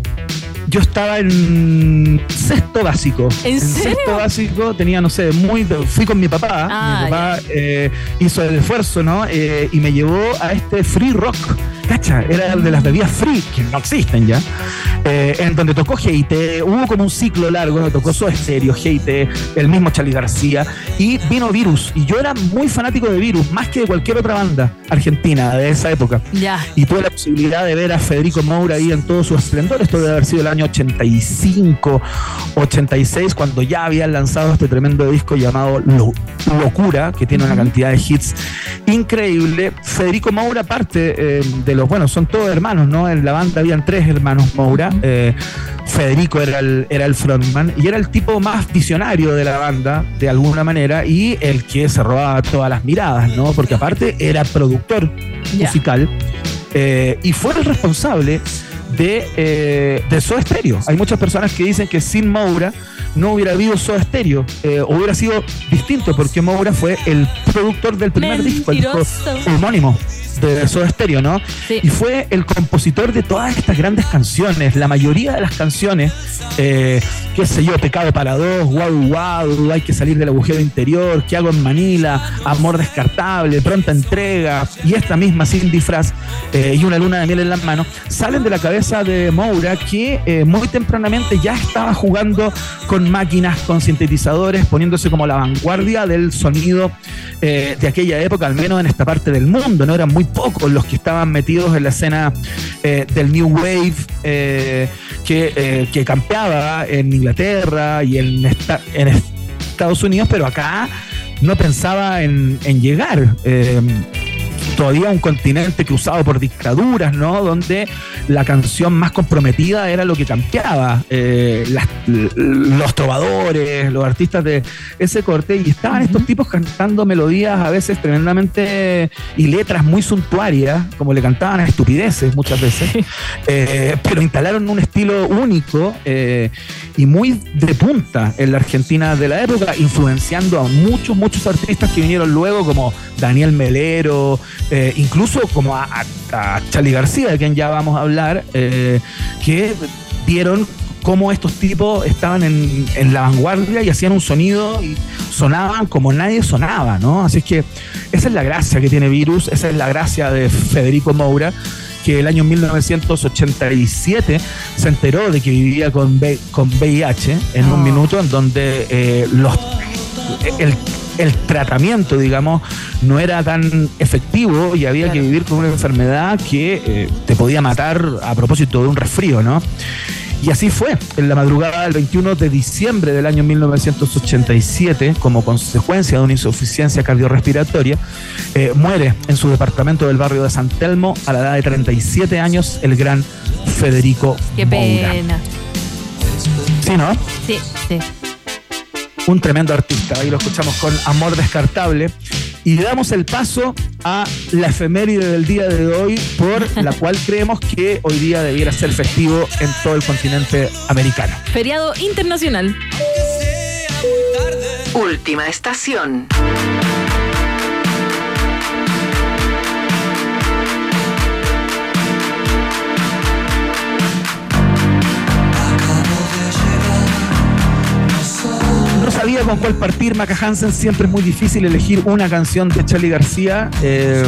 Yo estaba en sexto básico. ¿En serio? sexto básico tenía, no sé, muy. Fui con mi papá. Ah, mi papá eh, hizo el esfuerzo, ¿no? Eh, y me llevó a este free rock. Cacha, era de las bebidas free, que no existen ya. eh, en donde tocó Heite, hubo como un ciclo largo, donde tocó Soda Stereo, Heite, el mismo Charlie García, y vino Virus. Y yo era muy fanático de Virus, más que de cualquier otra banda argentina de esa época. Ya. Y tuve la posibilidad de ver a Federico Moura ahí en todo su esplendor. Esto debe haber sido el año 85, 86, cuando ya habían lanzado este tremendo disco llamado Lo- Locura, que tiene una cantidad de hits increíble. Federico Moura, parte eh, de los, bueno, son todos hermanos, ¿no? En la banda habían tres hermanos Moura. Eh, Federico era el, era el frontman y era el tipo más visionario de la banda, de alguna manera, y el que se robaba todas las miradas, ¿no? Porque aparte era productor musical eh, y fue el responsable de, eh, de Soda Stereo. Hay muchas personas que dicen que sin Moura no hubiera habido Soda Stereo. Eh, hubiera sido distinto porque Moura fue el productor del primer disco, el disco homónimo de Soda Stereo, ¿no? Y fue el compositor de todas estas grandes canciones. La mayoría de las canciones, eh, qué sé yo, Pecado para dos, Wow Wow, Hay que salir del agujero interior, ¿Qué hago en Manila? Amor descartable, Pronta entrega y esta misma Sin disfraz eh, y Una luna de miel en las manos, salen de la cabeza de Moura que eh, muy tempranamente ya estaba jugando con máquinas, con sintetizadores, poniéndose como la vanguardia del sonido de aquella época, al menos en esta parte del mundo. No eran muy pocos los que estaban metidos en la escena eh, del New Wave eh, que, eh, que campeaba en Inglaterra y en, en Estados Unidos, pero acá no pensaba en, en llegar. Eh, todavía un continente cruzado por dictaduras, ¿no? Donde la canción más comprometida era lo que campeaba. Eh, las- los trovadores, los artistas de ese corte, y estaban estos tipos cantando melodías a veces tremendamente y letras muy suntuarias, como le cantaban a estupideces muchas veces, eh, pero instalaron un estilo único eh, y muy de punta en la Argentina de la época, influenciando a muchos, muchos artistas que vinieron luego, como Daniel Melero, eh, incluso como a, a- a Charlie García, de quien ya vamos a hablar, eh, que vieron cómo estos tipos estaban en, en la vanguardia y hacían un sonido y sonaban como nadie sonaba, ¿no? Así es que esa es la gracia que tiene Virus, esa es la gracia de Federico Moura, que el año 1987 se enteró de que vivía con, con VIH en un minuto en donde eh, los, el, el tratamiento, digamos, no era tan efectivo y había que vivir con una enfermedad que eh, te podía matar a propósito de un resfrío, ¿no? Y así fue, en la madrugada del 21 de diciembre del año 1987, como consecuencia de una insuficiencia cardiorrespiratoria, eh, muere en su departamento del barrio de San Telmo a la edad de 37 años el gran Federico Qué Moura. pena. Sí, ¿no? Sí, sí. Un tremendo artista. Ahí lo escuchamos con Amor Descartable. Y le damos el paso a la efeméride del día de hoy, por la cual creemos que hoy día debiera ser festivo en todo el continente americano. Feriado internacional. Última estación. Sabía con cuál partir Maca Hansen, siempre es muy difícil elegir una canción de Charlie García, eh,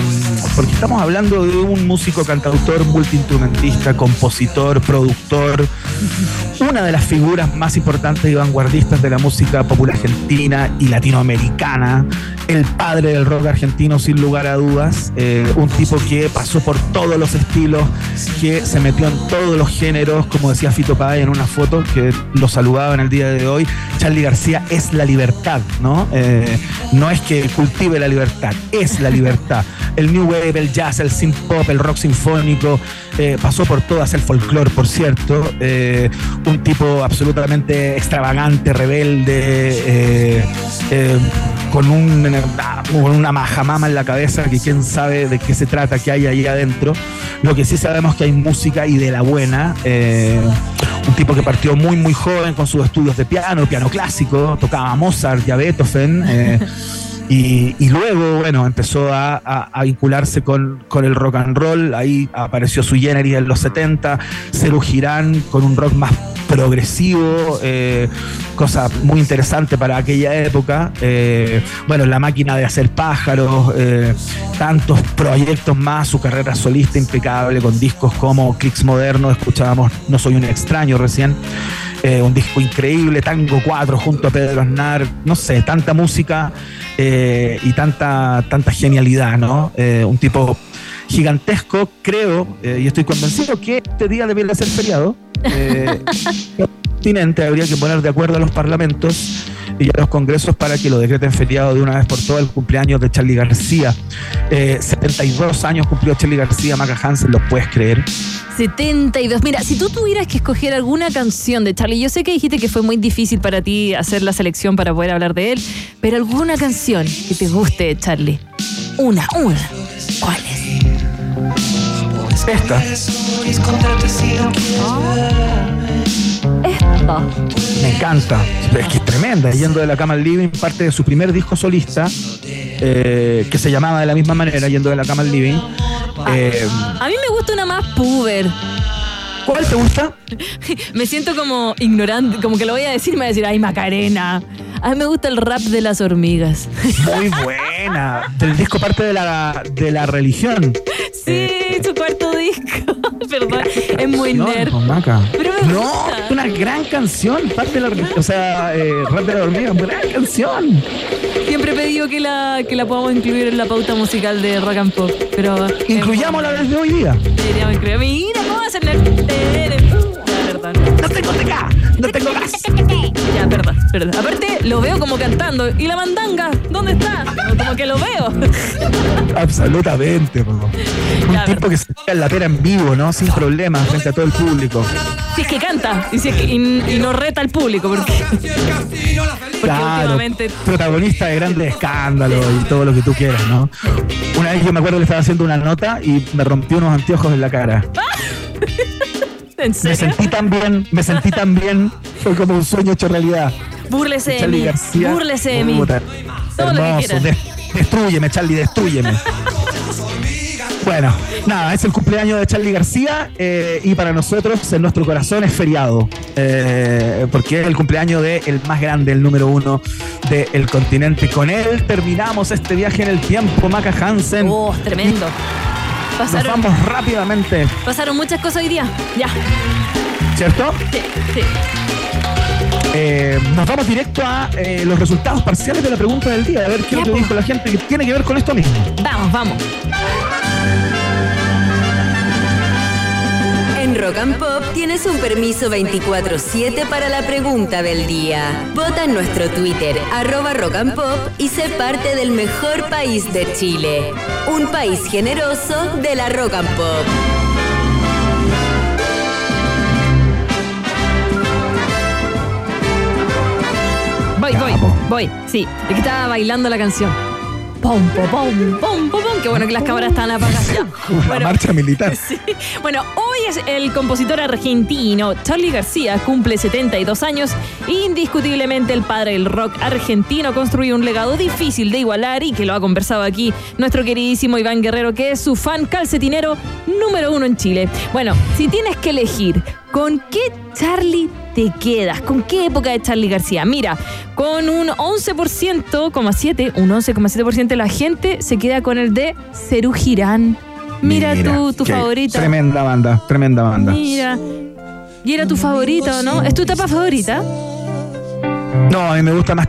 porque estamos hablando de un músico, cantautor, multiinstrumentista, compositor, productor, una de las figuras más importantes y vanguardistas de la música popular argentina y latinoamericana, el padre del rock argentino sin lugar a dudas, eh, un tipo que pasó por todos los estilos, que se metió en todos los géneros, como decía Fito Páez en una foto que lo saludaba en el día de hoy, Charlie García es la libertad, ¿no? Eh, no es que cultive la libertad, es la libertad. El New Wave, el jazz, el synth pop, el rock sinfónico, eh, pasó por todas, el folclore, por cierto, un tipo absolutamente extravagante, rebelde, con, un, con una majamama en la cabeza que quién sabe de qué se trata, qué hay ahí adentro. Lo que sí sabemos que hay música y de la buena. eh, un tipo que partió muy, muy joven con sus estudios de piano, piano clásico, tocaba Mozart y a Beethoven. eh, y, luego, bueno, empezó a, vincularse con, con el rock and roll. Ahí apareció su Generis en los 70, Ceru Girán con un rock más progresivo, eh, cosa muy interesante para aquella época. Eh, bueno, la máquina de hacer pájaros, eh, tantos proyectos más, su carrera solista impecable con discos como Clicks Moderno, escuchábamos No Soy un extraño recién. eh, un disco increíble, Tango 4 junto a Pedro Aznar, no sé, tanta música y tanta, tanta genialidad, ¿no? Un tipo gigantesco, creo, y estoy convencido que este día debería ser feriado. Eh, continente habría que poner de acuerdo a los parlamentos y a los congresos para que lo decreten feriado de una vez por todas el cumpleaños de Charlie García. Eh, 72 años cumplió Charlie García, Maca Hansen, ¿lo puedes creer? 72. Mira, si tú tuvieras que escoger alguna canción de Charlie, yo sé que dijiste que fue muy difícil para ti hacer la selección para poder hablar de él, pero alguna canción que te guste de Charlie. Una, una. ¿Cuál? Esta. Esta. Me encanta. Es que es tremenda. Yendo de la cama al living, parte de su primer disco solista, eh, que se llamaba de la misma manera, Yendo de la cama al living. Eh, A mí me gusta una más puber. ¿Cuál te gusta? (laughs) me siento como ignorante, como que lo voy a decir, me voy a decir, ay, Macarena. A mí me gusta el rap de las hormigas. Muy buena. Del disco parte de la, de la religión. Sí, su cuarto disco. (laughs) Perdón, es muy nerd. Pero me No, gusta. es una gran canción. Parte de la religión. O sea, eh, rap de la hormiga. Gran canción. Siempre he pedido que la, que la podamos incluir en la pauta musical de Rock and Pop. Pero. Incluyámosla desde hoy día. Deberíamos incluir. Mira, ¿cómo va a ser nerd? No tengo TK, no tengo gas. Ya, perdón, perdón. Aparte, lo veo como cantando. ¿Y la mandanga? ¿Dónde está? Como que lo veo. Absolutamente, po. Un tipo que se tira en la pera en vivo, ¿no? Sin problemas, frente a todo el público. Si es que canta y, si es que, y, y no reta al público, porque, porque Claro, últimamente. protagonista de grandes escándalos y todo lo que tú quieras, ¿no? Una vez yo me acuerdo que le estaba haciendo una nota y me rompió unos anteojos en la cara. ¿En Me sentí tan bien, me sentí tan bien. Fue como un sueño hecho realidad. Búrlese de mí. García. Búrlese de mí. Todo lo que Hermoso. quiera. Des- destrúyeme, Charlie, destrúyeme. Bueno, nada, es el cumpleaños de Charlie García eh, y para nosotros en nuestro corazón es feriado, eh, porque es el cumpleaños del más grande, el número uno del continente. Con él terminamos este viaje en el tiempo, Maca Hansen. Oh, tremendo. Pasaron, vamos rápidamente, pasaron muchas cosas hoy día. Ya. ¿cierto? Sí, sí. Eh, nos vamos directo a eh, los resultados parciales de la pregunta del día, a ver qué es lo que dijo la gente que tiene que ver con esto mismo. Vamos, vamos. Rock and Pop tienes un permiso 24-7 para la pregunta del día. Vota en nuestro Twitter, arroba Rock and Pop, y sé parte del mejor país de Chile. Un país generoso de la Rock and Pop. Voy, voy, voy. Sí, es estaba bailando la canción. Pom, pom, pom, pom, pom, pom. Qué bueno que las cámaras están apagadas ya. (laughs) Una marcha militar. (laughs) Sí. Bueno, hoy es el compositor argentino Charlie García, cumple 72 años. Indiscutiblemente el padre del rock argentino construyó un legado difícil de igualar y que lo ha conversado aquí nuestro queridísimo Iván Guerrero, que es su fan calcetinero número uno en Chile. Bueno, si tienes que elegir con qué Charlie te quedas, con qué época de Charlie García. Mira, con un 11,7%, un 11,7% de la gente se queda con el de Cerú Girán. Mira, tu, tu favorita. Tremenda banda, tremenda banda. Mira. Y era tu favorito, ¿no? ¿Es tu etapa favorita? No, a mí me gusta más